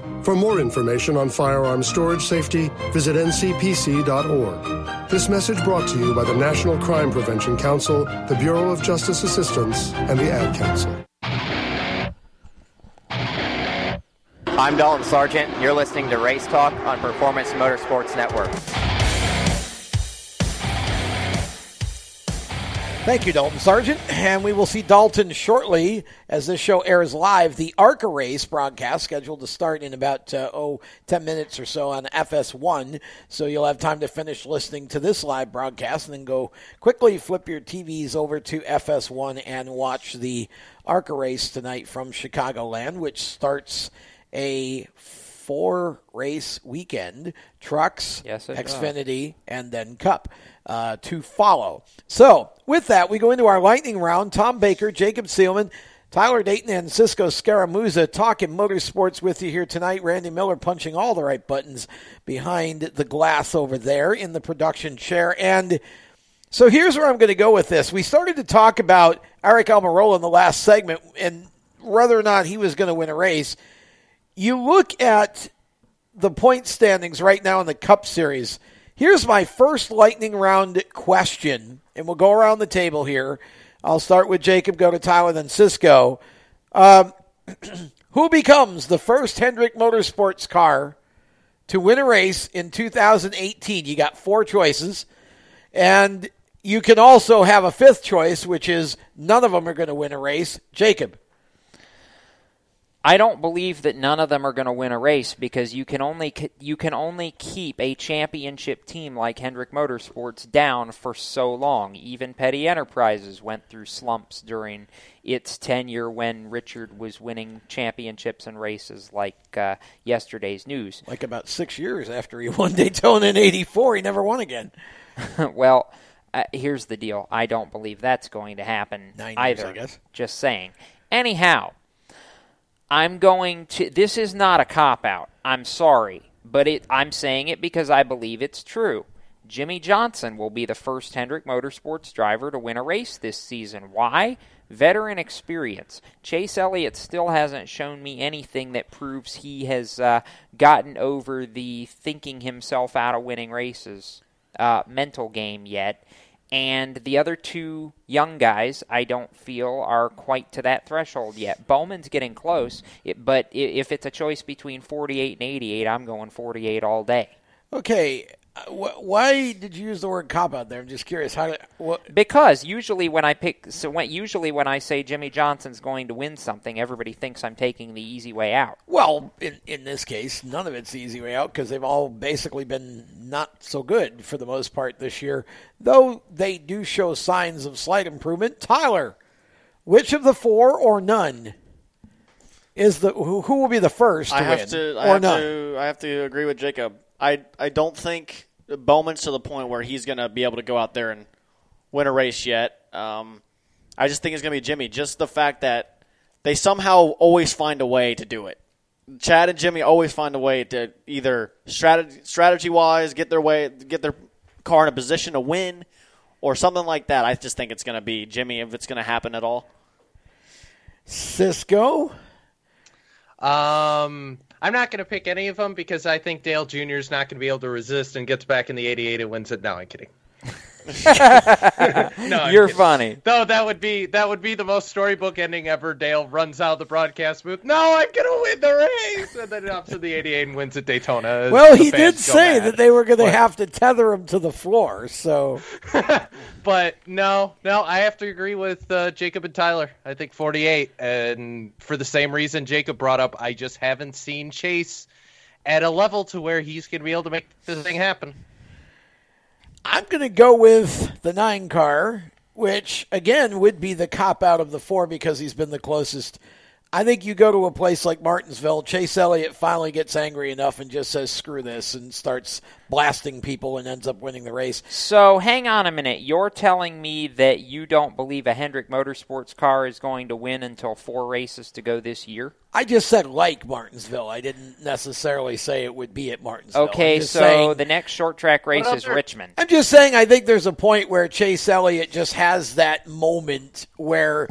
For more information on firearm storage safety, visit ncpc.org. This message brought to you by the National Crime Prevention Council, the Bureau of Justice Assistance, and the Ad Council. I'm Dalton Sargent. You're listening to Race Talk on Performance Motorsports Network. Thank you, Dalton Sargent. And we will see Dalton shortly as this show airs live. The ARCA race broadcast scheduled to start in about, uh, oh, 10 minutes or so on FS1. So you'll have time to finish listening to this live broadcast and then go quickly flip your TVs over to FS1 and watch the ARCA race tonight from Chicagoland, which starts a four race weekend trucks, Yes, it does. Xfinity, and then Cup uh, to follow. So, with that, we go into our lightning round. Tom Baker, Jacob Seelman, Tyler Dayton, and Cisco Scaramuza talking motorsports with you here tonight. Randy Miller punching all the right buttons behind the glass over there in the production chair. And so here's where I'm going to go with this. We started to talk about Aric Almirola in the last segment and whether or not he was going to win a race. You look at the point standings right now in the Cup Series. Here's my first lightning round question, and we'll go around the table here. I'll start with Jacob, go to Tyler, then Cisco. Um, who becomes the first Hendrick Motorsports car to win a race in 2018? You got four choices, and you can also have a fifth choice, which is none of them are going to win a race. Jacob. I don't believe that none of them are going to win a race because you can only you can only keep a championship team like Hendrick Motorsports down for so long. Even Petty Enterprises went through slumps during its tenure when Richard was winning championships and races, like uh, yesterday's news. Like about six years after he won Daytona in '84, he never won again. well, uh, here's the deal. I don't believe that's going to happen Nine either. years, I guess. Just saying. Anyhow, I'm going to. This is not a cop out. I'm sorry, but it, I'm saying it because I believe it's true. Jimmie Johnson will be the first Hendrick Motorsports driver to win a race this season. Why? Veteran experience. Chase Elliott still hasn't shown me anything that proves he has uh, gotten over the thinking himself out of winning races uh, mental game yet. And the other two young guys, I don't feel are quite to that threshold yet. Bowman's getting close, but if it's a choice between 48 and 88, I'm going 48 all day. Okay, why did you use the word cop out there? I'm just curious. How? Did, what? Because usually when I pick, so when, usually when I say Jimmie Johnson's going to win something, everybody thinks I'm taking the easy way out. Well, in in this case, none of it's the easy way out because they've all basically been not so good for the most part this year. Though they do show signs of slight improvement. Tyler, which of the four or none is the who, who will be the first to I have win to. I or have none? to. I have to agree with Jacob. I I don't think Bowman's to the point where he's going to be able to go out there and win a race yet. Um, I just think it's going to be Jimmie. Just the fact that they somehow always find a way to do it. Chad and Jimmie always find a way to either strategy strategy wise get their way get their car in a position to win or something like that. I just think it's going to be Jimmie if it's going to happen at all. Cisco. Um, I'm not going to pick any of them because I think Dale Jr. is not going to be able to resist and gets back in the 88 and wins it. No, I'm kidding. no, You're funny. No, that would be that would be the most storybook ending ever. Dale runs out of the broadcast booth. No, I'm gonna win the race, and then hops to the 88 and wins at Daytona. Well, he did say mad. that they were going to But- have to tether him to the floor. So But no, no, I have to agree with uh, Jacob and Tyler. I think 48, and for the same reason Jacob brought up, I just haven't seen Chase at a level to where he's to be able to make this thing happen. I'm going to go with the nine car, which again would be the cop out of the four because he's been the closest. I think you go to a place like Martinsville, Chase Elliott finally gets angry enough and just says screw this and starts blasting people and ends up winning the race. So hang on a minute. You're telling me that you don't believe a Hendrick Motorsports car is going to win until four races to go this year? I just said like Martinsville. I didn't necessarily say it would be at Martinsville. Okay, so saying- the next short track race is Richmond. I'm just saying, I think there's a point where Chase Elliott just has that moment where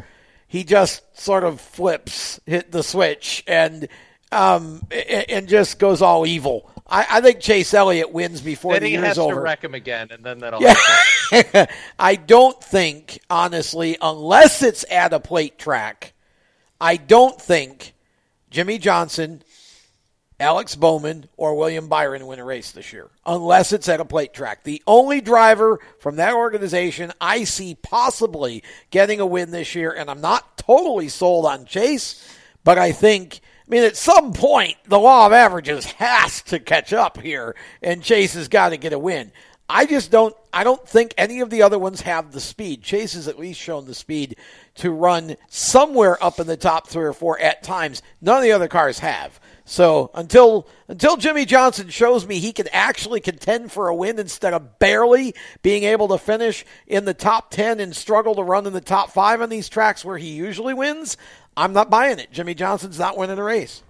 he just sort of flips, hit the switch, and um, and just goes all evil. I, I think Chase Elliott wins before then the he year's has over. to wreck him again, and then that'll Yeah. happen. I don't think, honestly, unless it's at a plate track, I don't think Jimmie Johnson, Alex Bowman, or William Byron win a race this year, unless it's at a plate track. The only driver from that organization I see possibly getting a win this year, and I'm not totally sold on Chase, but I think. I mean, at some point, the law of averages has to catch up here, and Chase has got to get a win. I just don't. I don't think any of the other ones have the speed. Chase has at least shown the speed to run somewhere up in the top three or four at times. None of the other cars have. So until until Jimmie Johnson shows me he can actually contend for a win instead of barely being able to finish in the top ten and struggle to run in the top five on these tracks where he usually wins, I'm not buying it. Jimmie Johnson's not winning a race.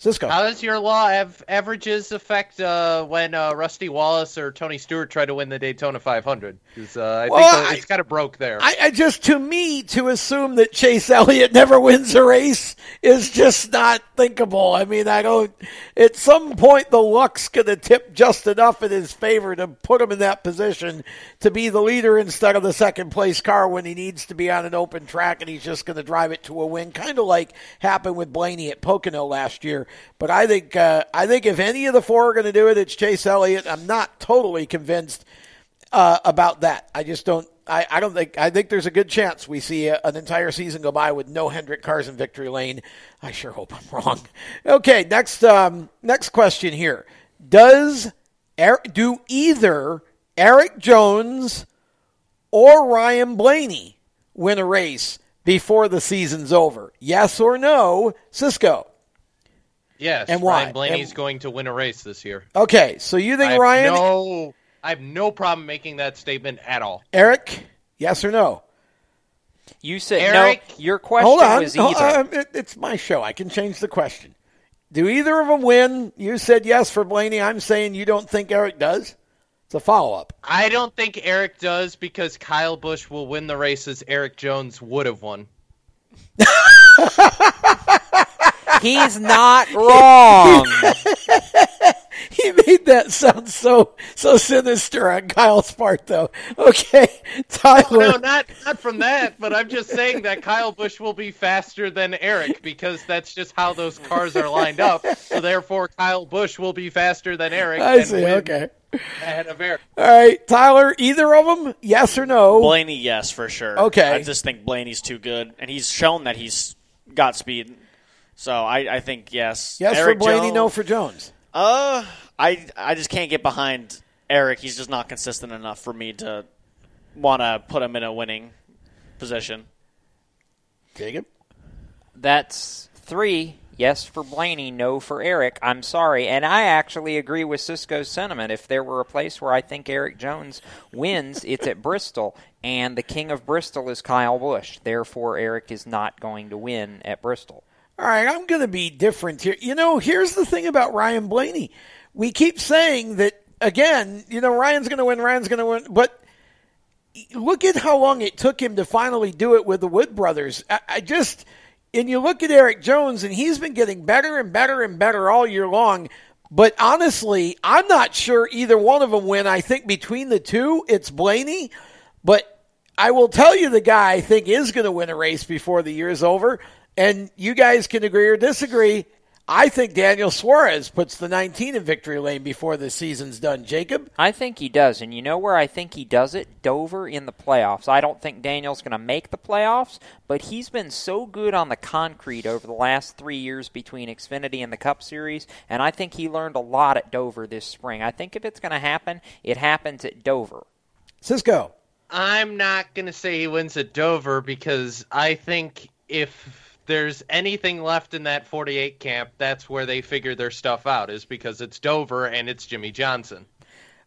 Cisco. How does your law av- averages affect uh, when uh, Rusty Wallace or Tony Stewart try to win the Daytona 500? Because uh, I Well, think I- it's kind of broke there. I, I just, to me, to assume that Chase Elliott never wins a race is just not thinkable. I mean, I don't. At some point, the luck's going to tip just enough in his favor to put him in that position to be the leader instead of the second place car when he needs to be on an open track and he's just going to drive it to a win, kind of like happened with Blaney at Pocono last year. But I think, uh, I think if any of the four are going to do it, it's Chase Elliott. I'm not totally convinced uh, about that. I just don't. I, I don't think. I think there's a good chance we see a, an entire season go by with no Hendrick cars in victory lane. I sure hope I'm wrong. Okay, next um, next question here. Does Erik, do either Erik Jones or Ryan Blaney win a race before the season's over? Yes or no, Cisco? Yes, And why? Ryan Blaney's And- going to win a race this year. Okay, so you think I have Ryan, No, I have no problem making that statement at all. Erik? Yes or no? You said Erik- no. Your question Hold on. was Hold either. on. It- it's my show. I can change the question. Do either of them win? You said yes for Blaney. I'm saying you don't think Erik does. It's a follow up. I don't think Erik does because Kyle Busch will win the races Erik Jones would have won. He's not wrong. he made that sound so so sinister on Kyle's part, though. Okay, Tyler. No, not not from that, but I'm just saying that Kyle Busch will be faster than Erik because that's just how those cars are lined up. So therefore, Kyle Busch will be faster than Erik. I see. Okay. Ahead of Erik. All right, Tyler. Either of them? Yes or no? Blaney, yes, for sure. Okay. I just think Blaney's too good, and he's shown that he's got speed. So I, I think yes. Yes Erik for Blaney. Jones- No for Jones. Uh, I I just can't get behind Erik. He's just not consistent enough for me to want to put him in a winning position. Jacob. That's three. Yes for Blaney, no for Erik. I'm sorry. And I actually agree with Cisco's sentiment. If there were a place where I think Erik Jones wins, it's at Bristol. And the king of Bristol is Kyle Busch. Therefore, Erik is not going to win at Bristol. All right, I'm going to be different here. You know, here's the thing about Ryan Blaney. We keep saying that again. You know, Ryan's going to win. Ryan's going to win, but look at how long it took him to finally do it with the Wood brothers. I, I just, and you look at Erik Jones, and he's been getting better and better and better all year long. But honestly, I'm not sure either one of them win. I think between the two, it's Blaney. But I will tell you the guy I think is going to win a race before the year is over. And you guys can agree or disagree. I think Daniel Suarez puts the 19 in victory lane before the season's done. Jacob? I think he does. And you know where I think he does it? Dover in the playoffs. I don't think Daniel's going to make the playoffs, but he's been so good on the concrete over the last three years between Xfinity and the Cup Series, and I think he learned a lot at Dover this spring. I think if it's going to happen, it happens at Dover. Cisco. I'm not going to say he wins at Dover because I think if there's anything left in that 48 camp, that's where they figure their stuff out, is because it's Dover and it's Jimmie Johnson.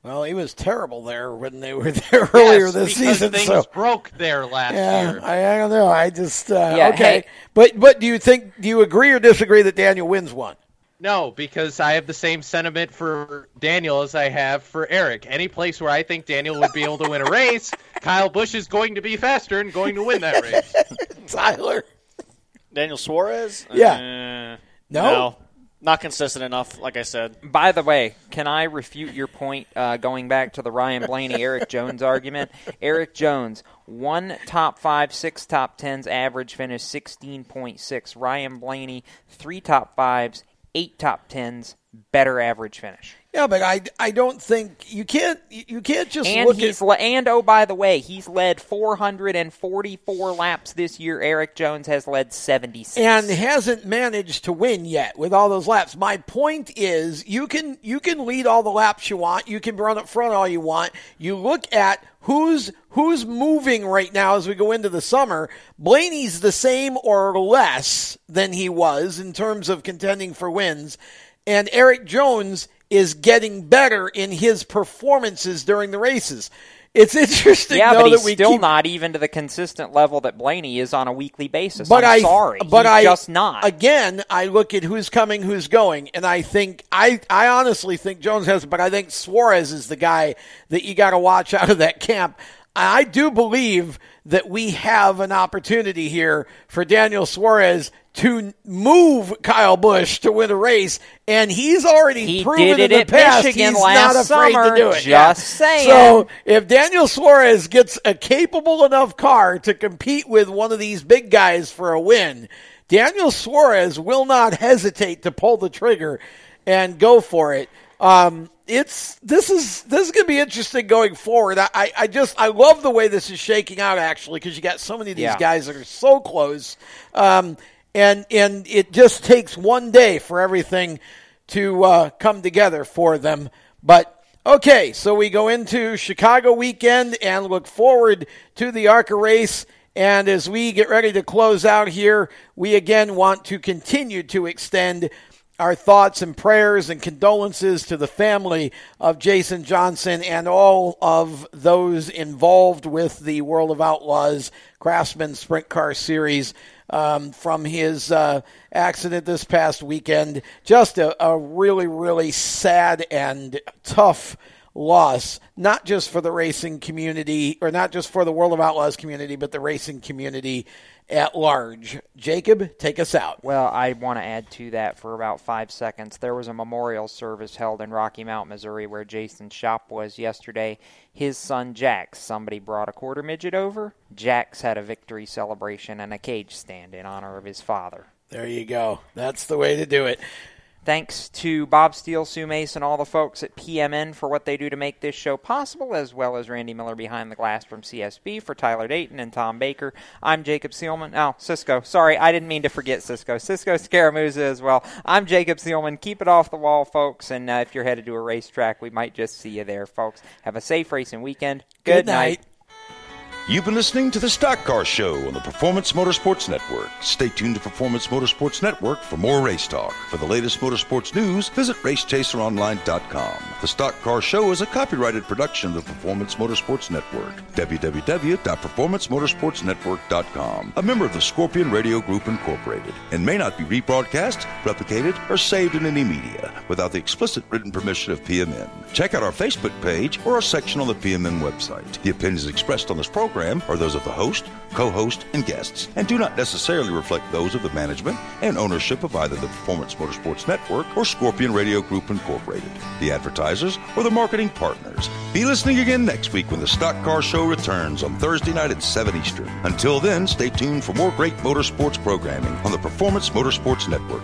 Well, he was terrible there when they were there earlier Yes, this because season. Things so broke there last yeah, year. I, I don't know. I just uh, Yeah, okay. hey. But but do you think do you agree or disagree that Daniel wins one? No, because I have the same sentiment for Daniel as I have for Erik. Any place where I think Daniel would be able to win a race, Kyle Busch is going to be faster and going to win that race. Tyler. Daniel Suarez? Yeah. Uh, No? no. Not consistent enough, like I said. By the way, can I refute your point uh, going back to the Ryan Blaney Erik Jones argument? Erik Jones, one top five, six top tens, average finish 16.6. Ryan Blaney, three top fives, eight top tens, better average finish. Yeah, but I, I don't think you can't you can't just and look he's at le- and oh by the way, he's led 444 laps this year. Erik Jones has led 76. and hasn't managed to win yet with all those laps. My point is you can you can lead all the laps you want. You can run up front all you want. You look at who's who's moving right now as we go into the summer. Blaney's the same or less than he was in terms of contending for wins. And Erik Jones is getting better in his performances during the races. It's interesting yeah, though but he's still keep not even to the consistent level that Blaney is on a weekly basis. But I'm I, sorry, but he's I just not. Again, I look at who's coming, who's going, and I think I, I honestly think Jones has, but I think Suarez is the guy that you got to watch out of that camp. I do believe that we have an opportunity here for Daniel Suarez to move Kyle Busch to win a race, and he's already He proven in it the past Michigan he's last not afraid summer. to do it. Just Yeah. saying. So if Daniel Suarez gets a capable enough car to compete with one of these big guys for a win, Daniel Suarez will not hesitate to pull the trigger and go for it. Um, it's this is this is going to be interesting going forward. I, I, just I love the way this is shaking out actually because you got so many of these Yeah. guys that are so close, um, and and it just takes one day for everything to uh, come together for them. But okay, so we go into Chicago weekend and look forward to the ARCA race. And as we get ready to close out here, we again want to continue to extend our thoughts and prayers and condolences to the family of Jason Johnson and all of those involved with the World of Outlaws Craftsman Sprint Car Series um, from his uh, accident this past weekend. Just a, a really, really sad and tough loss, not just for the racing community, or not just for the World of Outlaws community, but the racing community at large. Jacob, take us out. Well, I want to add to that for about five seconds. There was a memorial service held in Rocky Mount, Missouri, where Jason's shop was yesterday. His son Jax, somebody brought a quarter midget over. Jax had a victory celebration and a cage stand in honor of his father. There you go. That's the way to do it. Thanks to Bob Steele, Sue Mace, and all the folks at PMN for what they do to make this show possible, as well as Randy Miller behind the glass from CSB for Tyler Dayton and Tom Baker. I'm Jacob Seelman. Oh, Cisco. Sorry, I didn't mean to forget Cisco. Cisco Scaramuza as well. I'm Jacob Seelman. Keep it off the wall, folks. And uh, if you're headed to a racetrack, we might just see you there, folks. Have a safe racing weekend. Good, night. You've been listening to the Stock Car Show on the Performance Motorsports Network. Stay tuned to Performance Motorsports Network for more race talk. For the latest motorsports news, visit RaceChaserOnline.com. The Stock Car Show is a copyrighted production of the Performance Motorsports Network. www.performancemotorsportsnetwork.com. A member of the Scorpion Radio Group Incorporated, and may not be rebroadcast, replicated, or saved in any media without the explicit written permission of PMN. Check out our Facebook page or our section on the PMN website. The opinions expressed on this program are those of the host, co-host, and guests, and do not necessarily reflect those of the management and ownership of either the Performance Motorsports Network or Scorpion Radio Group Incorporated, the advertisers, or the marketing partners. Be listening again next week when the Stock Car Show returns on Thursday night at 7 Eastern. Until then, stay tuned for more great motorsports programming on the Performance Motorsports Network.